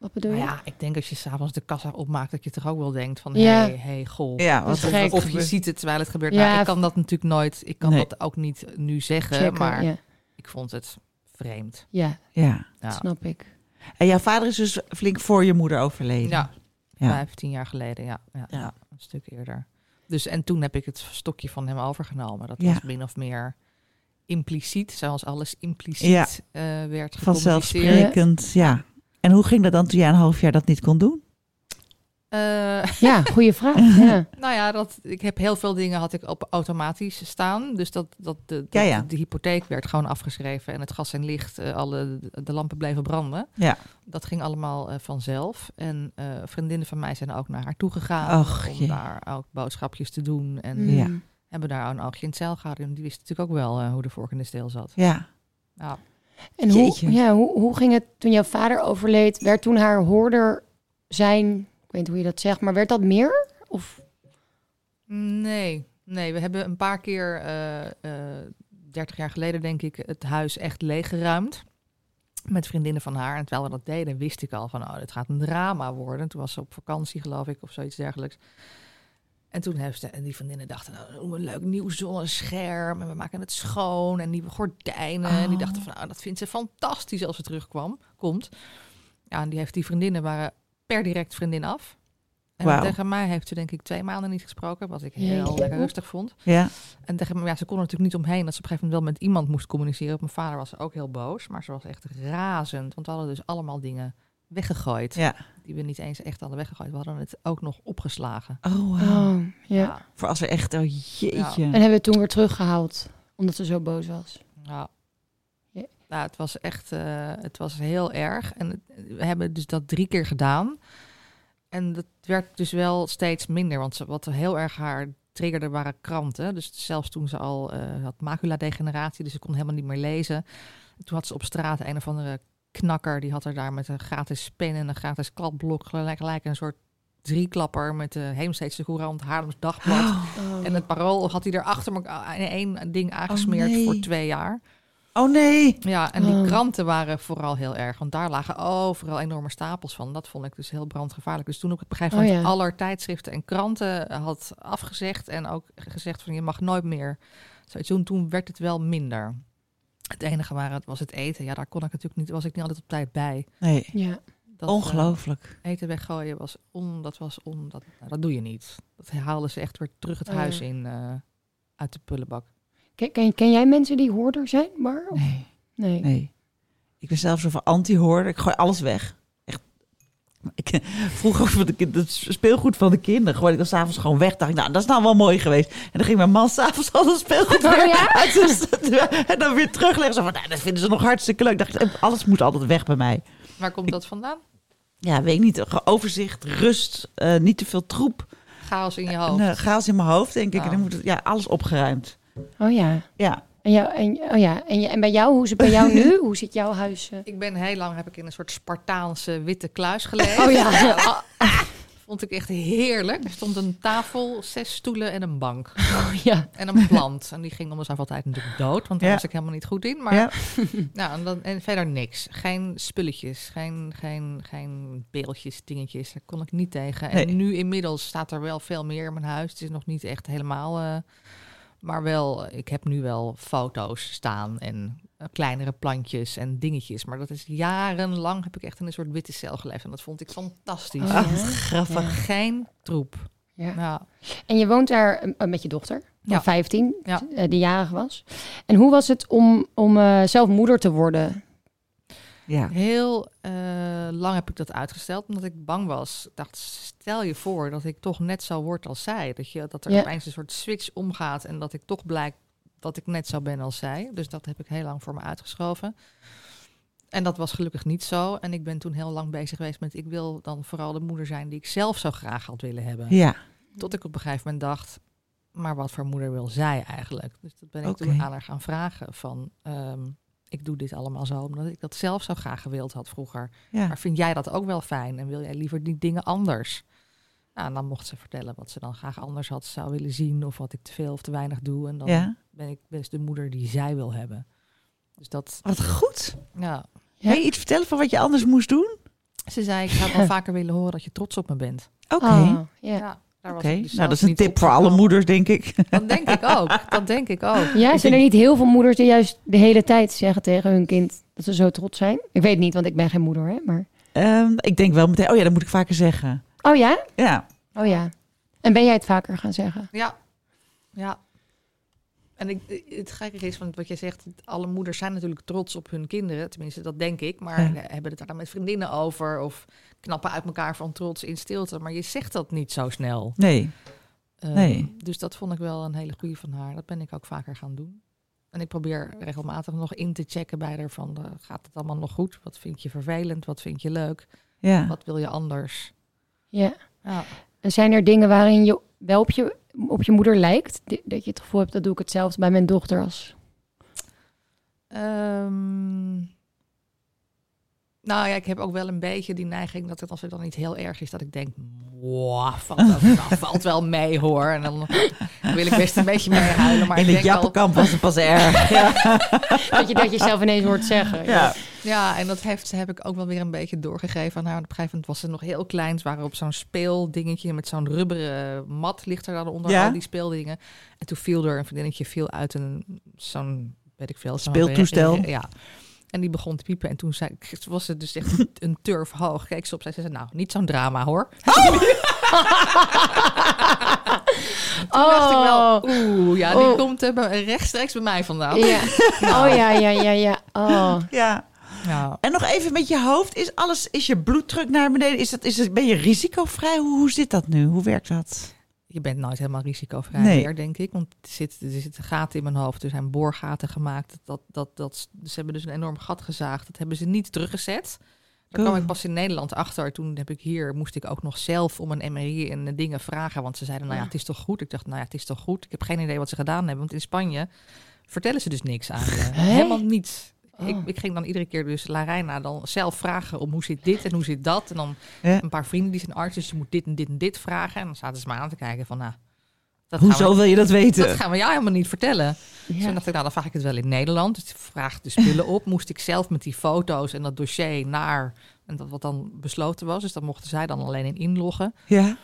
wat, bedoel Maar je? ja, ik denk als je s'avonds de kassa opmaakt, dat je toch ook wel denkt van, Ja. hey, hey, goh. Ja, Dat wat gek. Of je ziet het terwijl het gebeurt. Ja, Nou, ik kan dat natuurlijk nooit, ik kan Nee. dat ook niet nu zeggen, Checken, maar ja. ik vond het vreemd. ja, Ja. Ja. snap ik. En jouw vader is dus flink voor je moeder overleden. Ja, Ja. 15 jaar geleden, ja, ja, Een stuk eerder. Dus en toen heb ik het stokje van hem overgenomen. Dat Ja. was min of meer impliciet, zoals alles impliciet Ja. eh, werd gecommuniceerd. Vanzelfsprekend, ja. En hoe ging dat dan toen jij een half jaar dat niet kon doen? Eh, Ja, goede vraag. Ja. nou ja, dat, ik heb heel veel dingen had ik op automatisch staan. Dus dat, dat de, Ja, dat ja. de hypotheek werd gewoon afgeschreven en het gas en licht, eh, alle de lampen bleven branden. Ja. Dat ging allemaal eh, vanzelf. En eh, vriendinnen van mij zijn ook naar haar toe gegaan Och, om jee. daar ook boodschapjes te doen. En Mm. Ja. hebben daar een oogje in het zeil gehouden. En die wist natuurlijk ook wel hoe de vork in de steel zat. Ja. Ja. En hoe, ja, hoe, hoe ging het toen jouw vader overleed? Werd toen haar hoorder zijn, ik weet niet hoe je dat zegt, maar werd dat meer? Of Nee, nee, we hebben een paar keer, eh eh 30 jaar geleden denk ik, het huis echt leeggeruimd. Met vriendinnen van haar. En terwijl we dat deden, wist ik al van, oh, dit gaat een drama worden. Toen was ze op vakantie, geloof ik, of zoiets dergelijks. En toen heeft ze, en die vriendinnen dachten, nou, doen we een leuk nieuw zonnescherm. En we maken het schoon en nieuwe gordijnen. En die Oh. dachten van, nou, dat vindt ze fantastisch als ze terugkwam, komt. Ja, en die heeft die vriendinnen waren per direct vriendin af. En Wauw. tegen mij heeft ze denk ik twee maanden niet gesproken, wat ik heel Jeetje. lekker rustig vond. Ja. En tegen me, ja, ze kon er natuurlijk niet omheen dat ze op een gegeven moment wel met iemand moest communiceren. Mijn vader was ook heel boos, maar ze was echt razend. Want we hadden dus allemaal dingen weggegooid. Ja. Die we niet eens echt hadden weggegooid. We hadden het ook nog opgeslagen. Oh, wow. oh, ja. Voor als er echt, oh jeetje. En hebben we het toen weer teruggehaald, omdat ze zo boos was. Ja. Ja. Nou, het was echt, eh, het was heel erg. En het- we hebben dus dat drie keer gedaan. En dat werd dus wel steeds minder. Want ze, wat heel erg haar triggerde waren kranten. Dus zelfs toen ze al eh had macula-degeneratie, dus ze kon helemaal niet meer lezen. Toen had ze op straat een of andere knakker. Die had er daar met een gratis pen en een gratis kladblok gelijk, gelijk een soort drieklapper met de Heemsteedse Courant, Haarlems Dagblad. Oh. En het parool had hij er achter elkaar in één ding aangesmeerd nee. voor twee jaar. Oh nee. Ja, en die Oh. kranten waren vooral heel erg. Want daar lagen overal enorme stapels van. Dat vond ik dus heel brandgevaarlijk. Dus toen op een gegeven Oh, moment ja. alle tijdschriften en kranten had afgezegd. En ook gezegd van je mag nooit meer. Zoiets doen. Toen werd het wel minder. Het enige waren, was het eten. Ja, daar kon ik natuurlijk niet, was ik niet altijd op tijd bij. Nee. Ja. Dat, Ongelooflijk. eh, eten weggooien was on, dat was on, dat, nou, dat doe je niet. Dat haalden ze echt weer terug het Oh, ja. huis in eh, uit de prullenbak. Ken, ken, ken jij mensen die hoorder zijn? Of- Nee. Nee. Nee. Ik ben zelfs zo van anti-hoorder. Ik gooi alles weg. Ik, vroeger over de, kind- het speelgoed van de kinderen gooide ik dan s'avonds gewoon weg. Dacht ik, nou, dat is nou wel mooi geweest. En dan ging mijn man s'avonds al het speelgoed Oh, weer ja? uit zijn- En dan weer terugleggen. Zo van, nou, dat vinden ze nog hartstikke leuk. Dacht ik, alles moet altijd weg bij mij. Waar komt dat vandaan? Ja, weet ik niet. Overzicht, rust, eh, niet te veel troep. Chaos in je En, hoofd. eh, chaos in mijn hoofd, denk ik. En Oh. dan moet het, ja, alles opgeruimd. Oh ja. Ja. En, jou, en, oh ja. En, en bij jou, hoe is het bij jou nu? Hoe zit jouw huis? eh? Ik ben heel lang heb ik in een soort Spartaanse witte kluis gelegen. Oh ja. Vond ik echt heerlijk. Er stond een tafel, zes stoelen en een bank. ja. En een plant. En die ging om de zoveel tijd natuurlijk dood, want daar Ja. was ik helemaal niet goed in. Maar Ja. nou, en, dan, en verder niks. Geen spulletjes, geen, geen, geen beeldjes, dingetjes. Daar kon ik niet tegen. En Nee. nu inmiddels staat er wel veel meer in mijn huis. Het is nog niet echt helemaal... eh, maar wel, ik heb nu wel foto's staan en eh, kleinere plantjes en dingetjes. Maar dat is jarenlang heb ik echt in een soort witte cel geleefd. En dat vond ik fantastisch. Oh, Ah, ja. grappig. Geen troep. Ja. Ja. En je woont daar eh, met je dochter, van Ja. 15, Ja. eh, die jarig was. En hoe was het om, om eh, zelf moeder te worden? Ja. Heel eh, lang heb ik dat uitgesteld, omdat ik bang was. Ik dacht, stel je voor dat ik toch net zo word als zij. Dat, je, dat er Ja. opeens een soort switch omgaat en dat ik toch blijk dat ik net zo ben als zij. Dus dat heb ik heel lang voor me uitgeschoven. En dat was gelukkig niet zo. En ik ben toen heel lang bezig geweest met... ik wil dan vooral de moeder zijn die ik zelf zo graag had willen hebben. Ja. Tot ik op een gegeven moment dacht... maar wat voor moeder wil zij eigenlijk? Dus dat ben ik toen aan haar gaan vragen van... ehm, ik doe dit allemaal zo omdat ik dat zelf zo graag gewild had vroeger. Ja. Maar vind jij dat ook wel fijn? En wil jij liever die dingen anders? Nou, en dan mocht ze vertellen wat ze dan graag anders had zou willen zien... of wat ik te veel of te weinig doe. En dan ja. ben ik best de moeder die zij wil hebben. Dus dat, Wat goed. ja. Kan je iets vertellen van wat je anders moest doen? Ze zei, ik zou wel vaker willen horen dat je trots op me bent. Oké. Ja. Ja, daar Oké. dus Nou, dat is een tip voor alle moeders, denk ik. Dat denk ik ook. Dat denk ik ook. Ja, Ik zijn er niet heel veel moeders die juist de hele tijd zeggen tegen hun kind dat ze zo trots zijn? Ik weet niet, want ik ben geen moeder, hè? Maar... Ehm, ik denk wel meteen, oh ja, dat moet ik vaker zeggen. Oh ja? Ja. Oh ja. En ben jij het vaker gaan zeggen? Ja, ja. En ik, het gekke is, want wat jij zegt, alle moeders zijn natuurlijk trots op hun kinderen. Tenminste, dat denk ik. Maar Ja. hebben het daar dan met vriendinnen over. Of knappen uit elkaar van trots in stilte. Maar je zegt dat niet zo snel. Nee. Ehm, Nee. Dus dat vond ik wel een hele goede van haar. Dat ben ik ook vaker gaan doen. En ik probeer regelmatig nog in te checken bij haar van... eh, gaat het allemaal nog goed? Wat vind je vervelend? Wat vind je leuk? Ja. Wat wil je anders? Ja. Ja. En zijn er dingen waarin je wel op je, op je moeder lijkt? Dat je het gevoel hebt, dat doe ik hetzelfde bij mijn dochter als... Ehm, nou ja, ik heb ook wel een beetje die neiging dat het als het dan niet heel erg is, dat ik denk, wow, valt, wel- nou, valt wel mee hoor. En dan wil ik best een beetje mee huilen. Maar In ik het jappenkamp was het pas erg. Ja. Dat je dat jezelf ineens hoort zeggen. Ja. ja, en dat heeft, heb ik ook wel weer een beetje doorgegeven aan haar. Op een gegeven moment was ze nog heel klein. Ze waren op zo'n speeldingetje met zo'n rubberen mat ligt er dan onder Ja. al die speeldingen. En toen viel er een vriendinnetje viel uit een zo'n, weet ik veel, Speeltoestel. Ja. En die begon te piepen. En toen zei, ik- was het dus echt een turf hoog. Keek ze op, zij zei, nou, niet zo'n drama hoor. Toen dacht ik wel, oeh, ja, die Oh. komt eh, rechtstreeks bij mij vandaan. Ja. Oh ja, ja, ja, ja. Oh. ja. Ja. En nog even met je hoofd. Is alles, is je bloeddruk naar beneden? Is dat, is het, ben je risicovrij? Hoe, hoe zit dat nu? Hoe werkt dat? Je bent nooit helemaal risicovrij Nee. meer, denk ik. Want er, zit, er zitten gaten in mijn hoofd. Er zijn boorgaten gemaakt. Dat, dat, dat, ze hebben dus een enorm gat gezaagd. Dat hebben ze niet teruggezet. Daar kwam ik pas in Nederland achter. Toen heb ik hier, moest ik ook nog zelf om een MRI en dingen vragen. Want ze zeiden, nou ja, het is toch goed? Ik dacht, nou ja, het is toch goed? Ik heb geen idee wat ze gedaan hebben. Want in Spanje vertellen ze dus niks aan je. Helemaal niets. Ik, Oh. ik ging dan iedere keer dus Larijna dan zelf vragen om hoe zit dit en hoe zit dat. En dan Ja. een paar vrienden die zijn arts, dus je moet dit en dit en dit vragen. En dan zaten ze me aan te kijken van, nou, dat Hoezo we, wil je dat weten? dat gaan we jou helemaal niet vertellen. Dus Ja. toen dacht ik, nou, dan vraag ik het wel in Nederland. Dus ik vraag de spullen op. Moest ik zelf met die foto's en dat dossier naar... En dat wat dan besloten was. Dus dan mochten zij dan alleen in inloggen. Ja.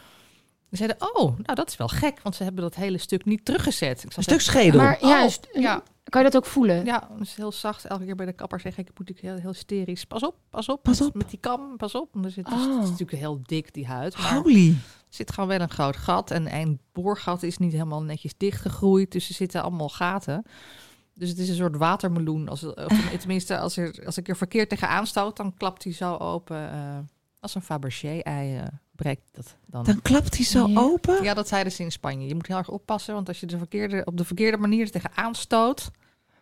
Ze zeiden, oh, nou dat is wel gek. Want ze hebben dat hele stuk niet teruggezet. Ik Een zat stuk schedel. Maar ja, Oh, st- ja. Kan je dat ook voelen? Ja, dat is heel zacht. Elke keer bij de kapper zeg ik, moet ik heel, heel hysterisch. Pas op, pas op. Pas op. Met die kam, pas op. Er zit, dus- Oh. het is natuurlijk heel dik, die huid. Maar Holy. er zit gewoon wel een groot gat. En een boorgat is niet helemaal netjes dichtgegroeid. Dus er zitten allemaal gaten. Dus het is een soort watermeloen. Als, of tenminste, als, er, als ik er verkeerd tegenaan stoot, dan klapt hij zo open. eh, als een Fabergé-ei eh, breekt dat dan. Dan klapt hij zo Ja. open. Ja, dat zeiden ze in Spanje. Je moet heel erg oppassen, want als je de verkeerde, op de verkeerde manier er tegenaan stoot...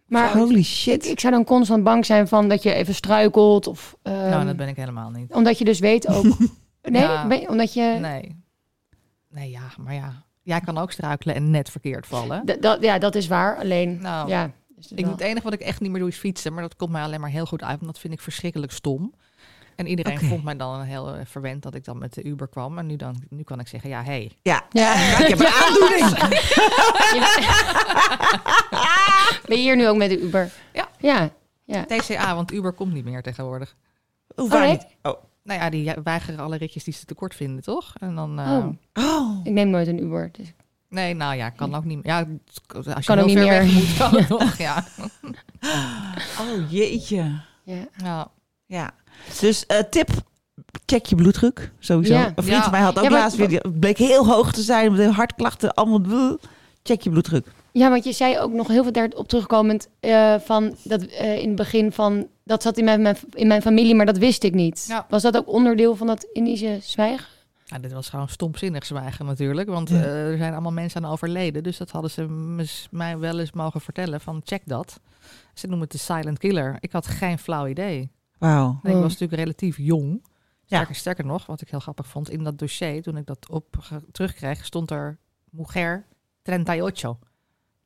Maar Holy ik, shit. ik zou dan constant bang zijn van dat je even struikelt. Of, ehm, nou, dat ben ik helemaal niet. Omdat je dus weet ook... Nee, Ja. ben je- omdat je... Nee. Nee, ja, maar ja. Jij kan ook struikelen en net verkeerd vallen. D- dat, ja, dat is waar. Alleen, Nou, ja. is het Ik, het enige wat ik echt niet meer doe is fietsen. Maar dat komt mij alleen maar heel goed uit. Want dat vind ik verschrikkelijk stom. En iedereen vond mij dan heel eh, verwend dat ik dan met de Uber kwam. En nu, dan, nu kan ik zeggen, ja, hey. Ja. Ja. Ja, ik heb een aandoening. Ben je hier nu ook met de Uber? Ja. Ja. ja. TCA, want Uber komt niet meer tegenwoordig. Hoe Oh, vaak niet? Oh. Nou ja, die weigeren alle ritjes die ze tekort vinden, toch? En dan... eh, Oh. Oh. Ik neem nooit een Uber. Dus. Nee, nou ja, kan ook niet meer. Ja, als je Kan niet meer. moet, kan het nog, ja. Oh, jeetje. Ja. ja. Ja. Dus eh, tip, check je bloeddruk. Sowieso. Ja. Een vriend Ja. van mij had ook laatst weer, die bleek heel hoog te zijn. Met hartklachten, allemaal. Check je bloeddruk. ja, want je zei ook nog heel veel daarop terugkomend eh, van dat eh, in het begin van dat zat in mijn, mijn- in mijn familie, maar dat wist ik niet. Ja. Was dat ook onderdeel van dat Indische zwijgen? Ja, dit was gewoon stomzinnig zwijgen natuurlijk. Want Ja. eh, er zijn allemaal mensen aan overleden. Dus dat hadden ze mij wel eens mogen vertellen. Van check dat. Ze noemen het de silent killer. Ik had geen flauw idee. Wauw. En ik Oh. was natuurlijk relatief jong. Ja. Sterker, sterker nog, wat ik heel grappig vond. In dat dossier, toen ik dat op terugkreeg, stond er Mujer 38.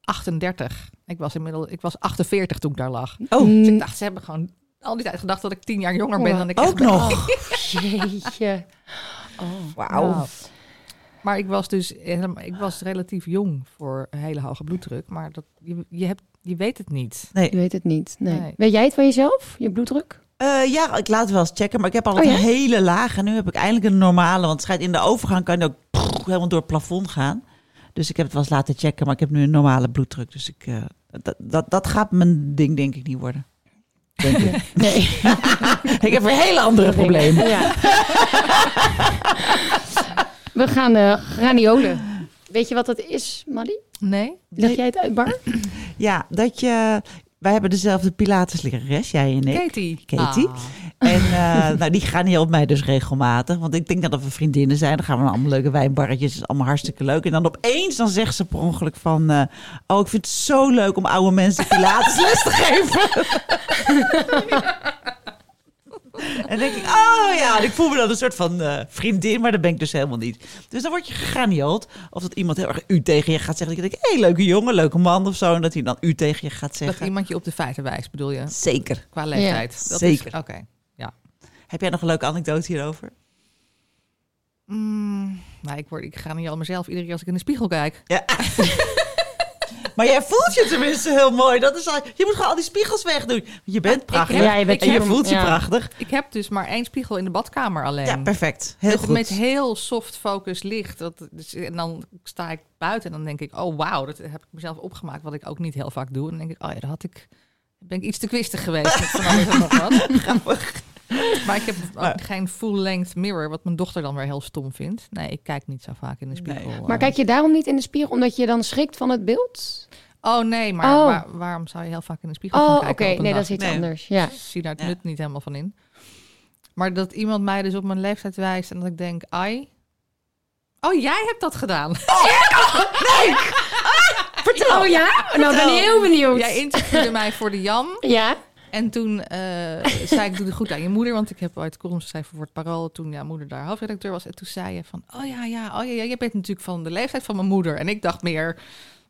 38. Ik was inmiddels, ik was 48 toen ik daar lag. Oh, Mm, Dus ik dacht, ze hebben gewoon al die tijd gedacht dat ik tien jaar jonger ben Ja. dan ik ook nog. jeetje. Oh. Wauw. Ja. Maar ik was dus helemaal, ik was relatief jong voor een hele hoge bloeddruk. Maar dat, je, je, hebt, je weet het niet. Je weet het niet. Nee. Nee. Weet jij het van jezelf? Je bloeddruk? Eh, ja, ik laat het wel eens checken. Maar ik heb altijd Oh, ja? een hele lage. En nu heb ik eindelijk een normale. Want het schijnt in de overgang kan je ook pff, helemaal door het plafond gaan. Dus ik heb het wel eens laten checken. Maar ik heb nu een normale bloeddruk. Dus ik, eh, dat, dat, dat gaat mijn ding denk ik niet worden. Denk ik. Nee. ik heb weer hele andere problemen. Ja. We gaan eh graniolen. Weet je wat dat is, Maddy? Nee? Leg jij het uit, Bar? Ja, dat je... Wij hebben dezelfde Pilateslerares, jij en ik. Katie. Katie. Ah. En eh, nou, die gaan hier op mij dus regelmatig. Want ik denk dat we vriendinnen zijn. Dan gaan we naar allemaal leuke wijnbarretjes. Is allemaal hartstikke leuk. En dan opeens dan zegt ze per ongeluk van... eh, oh, ik vind het zo leuk om oude mensen Pilatesles te geven. en dan denk ik, oh ja. En ik voel me dan een soort van eh, vriendin. Maar dat ben ik dus helemaal niet. Dus dan word je gegraniold. Of dat iemand heel erg u tegen je gaat zeggen. Dat je denkt, hé, hey, leuke jongen, leuke man of zo. En dat hij dan u tegen je gaat Dat zeggen. iemand je op de feiten wijst, bedoel je? Zeker. Qua leeftijd. Dat Zeker. Oké. Heb jij nog een leuke anekdote hierover? Mm, nou, ik, word, ik ga niet al mezelf iedere keer als ik in de spiegel kijk. Ja. maar jij voelt je tenminste heel mooi. Dat is al, je moet gewoon al die spiegels wegdoen. Je bent prachtig. heb- Ja, je bent en je voelt je ja. prachtig. Ik heb dus maar één spiegel in de badkamer alleen. Ja, perfect. Heel met, goed. met heel soft focus licht. Dat, dus, en dan sta ik buiten en dan denk ik, oh wauw, dat heb ik mezelf opgemaakt. Wat ik ook niet heel vaak doe. En dan denk ik, oh ja, dat had ik, ben ik iets te kwistig geweest. met van alles en nog wat. Grappig. Maar ik heb ook Maar- geen full-length mirror, wat mijn dochter dan weer heel stom vindt. Nee, ik kijk niet zo vaak in de spiegel. Nee. Maar eh. kijk je daarom niet in de spiegel? Omdat je dan schrikt van het beeld? Oh nee, maar Oh. waar- waarom zou je heel vaak in de spiegel gaan Oh, kijken? oké. op een Nee, dag? dat is iets Nee. anders. Ja. Ik zie daar het Ja. nut niet helemaal van in. Maar dat iemand mij dus op mijn leeftijd wijst en dat ik denk, ai. Oh, jij hebt dat gedaan. Vertel. Oh ja? Nou, ben ik heel benieuwd. Jij interviewde mij voor de Jan. Ja? En toen eh, zei ik, doe het goed aan je moeder. Want ik heb ooit columns geschreven voor het Parool. Toen jouw moeder daar hoofdredacteur was. En toen zei je van, oh ja, ja, oh ja, ja, jij bent natuurlijk van de leeftijd van mijn moeder. En ik dacht meer,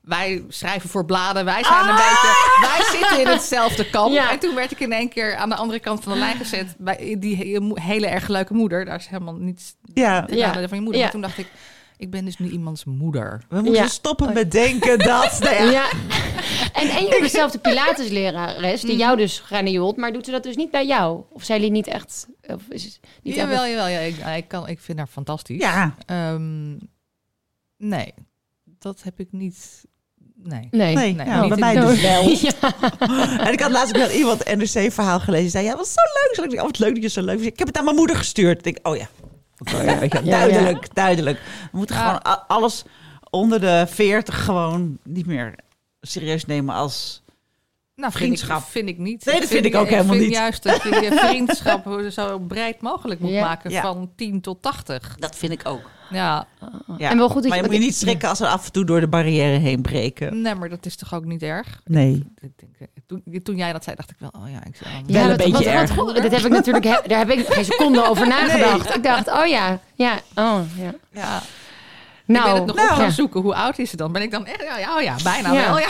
wij schrijven voor bladen. Wij zijn een beetje, wij zitten in hetzelfde kamp. Ja. En toen werd ik in één keer aan de andere kant van de lijn gezet. Bij die he- hele erg leuke moeder. Daar is helemaal niets Ja, Ja. van je moeder. Ja. Maar toen dacht ik, ik ben dus nu iemands moeder. we moeten Ja. stoppen met denken dat... Nou ja. Ja. En, en je hebt dezelfde Pilateslerares die jou dus graniolt, maar doet ze dat dus niet bij jou? Of zijn jullie niet echt... Of is het niet echt- Jawel, jawel. Ja, ik, ik, kan, ik vind haar fantastisch. ja. Ehm, nee, dat heb ik niet. Nee. Nee. Nee, Nee, ja, bij mij dus wel. Ja. En ik had laatst ook wel iemand een NRC-verhaal gelezen. Die zei, ja, wat zo leuk. Zo leuk. Ik dacht, Oh, wat leuk dat je zo leuk vindt. Ik heb het aan mijn moeder gestuurd. Ik denk, oh ja. Ja, Ja, duidelijk, duidelijk. We moeten gewoon alles onder de 40 gewoon niet meer serieus nemen als... Nou, Vriendschap. Vind ik, vind ik niet. Nee, dat vind ik ook helemaal Ik niet. vind juist dat je je vriendschap zo breed mogelijk moet Ja. maken. Ja. Van 10 tot 80. Dat vind ik ook. Ja, Ja. En wel goed dat maar je moet je niet schrikken als we af en toe door de barrière heen breken. nee, maar dat is toch ook niet erg? Nee. Ik eh, toen, toen jij dat zei, dacht ik wel, oh ja, ik zie Wel een wat- beetje wat- wat erg. Dat heb ik natuurlijk, daar heb ik geen seconde over nagedacht. Ik dacht, oh ja, ja, oh ja. Ja. Nou, ik ben het nog nou. op gaan ja. zoeken. Hoe oud is ze dan? Ben ik dan echt, ja, ja, oh ja bijna Ja. wel. Ja.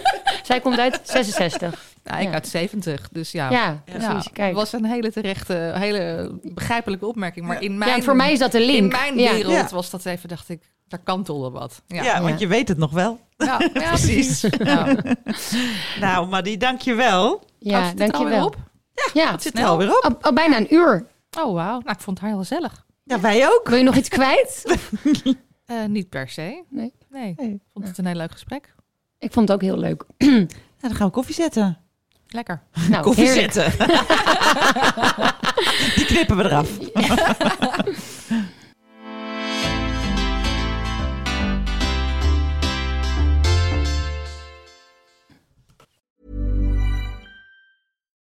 zij komt uit 66. Ja, ik uit 70. Dus ja. Ja, precies. Kijk. Het was een hele terechte, hele begrijpelijke opmerking. Maar in mijn, ja, voor mij is dat de link. in mijn Ja. wereld Ja. was dat even, dacht ik, daar kantelde wat. Ja, Ja, want Ja. je weet het nog wel. ja, ja, Precies. Ja. Nou, Maddie, dank je wel. Ja, Oh, er alweer dankjewel. op? Ja, Het zit er alweer op. al, al bijna een uur. Oh, wauw. Nou, ik vond het heel gezellig. Ja, wij ook. Wil je nog iets kwijt? Eh, niet per se. Nee. Nee. Nee. Ik vond het een heel leuk gesprek. Ik vond het ook heel leuk. Nou, dan gaan we koffie zetten. Lekker. Nou, koffie heerlijk. zetten. Die knippen we eraf.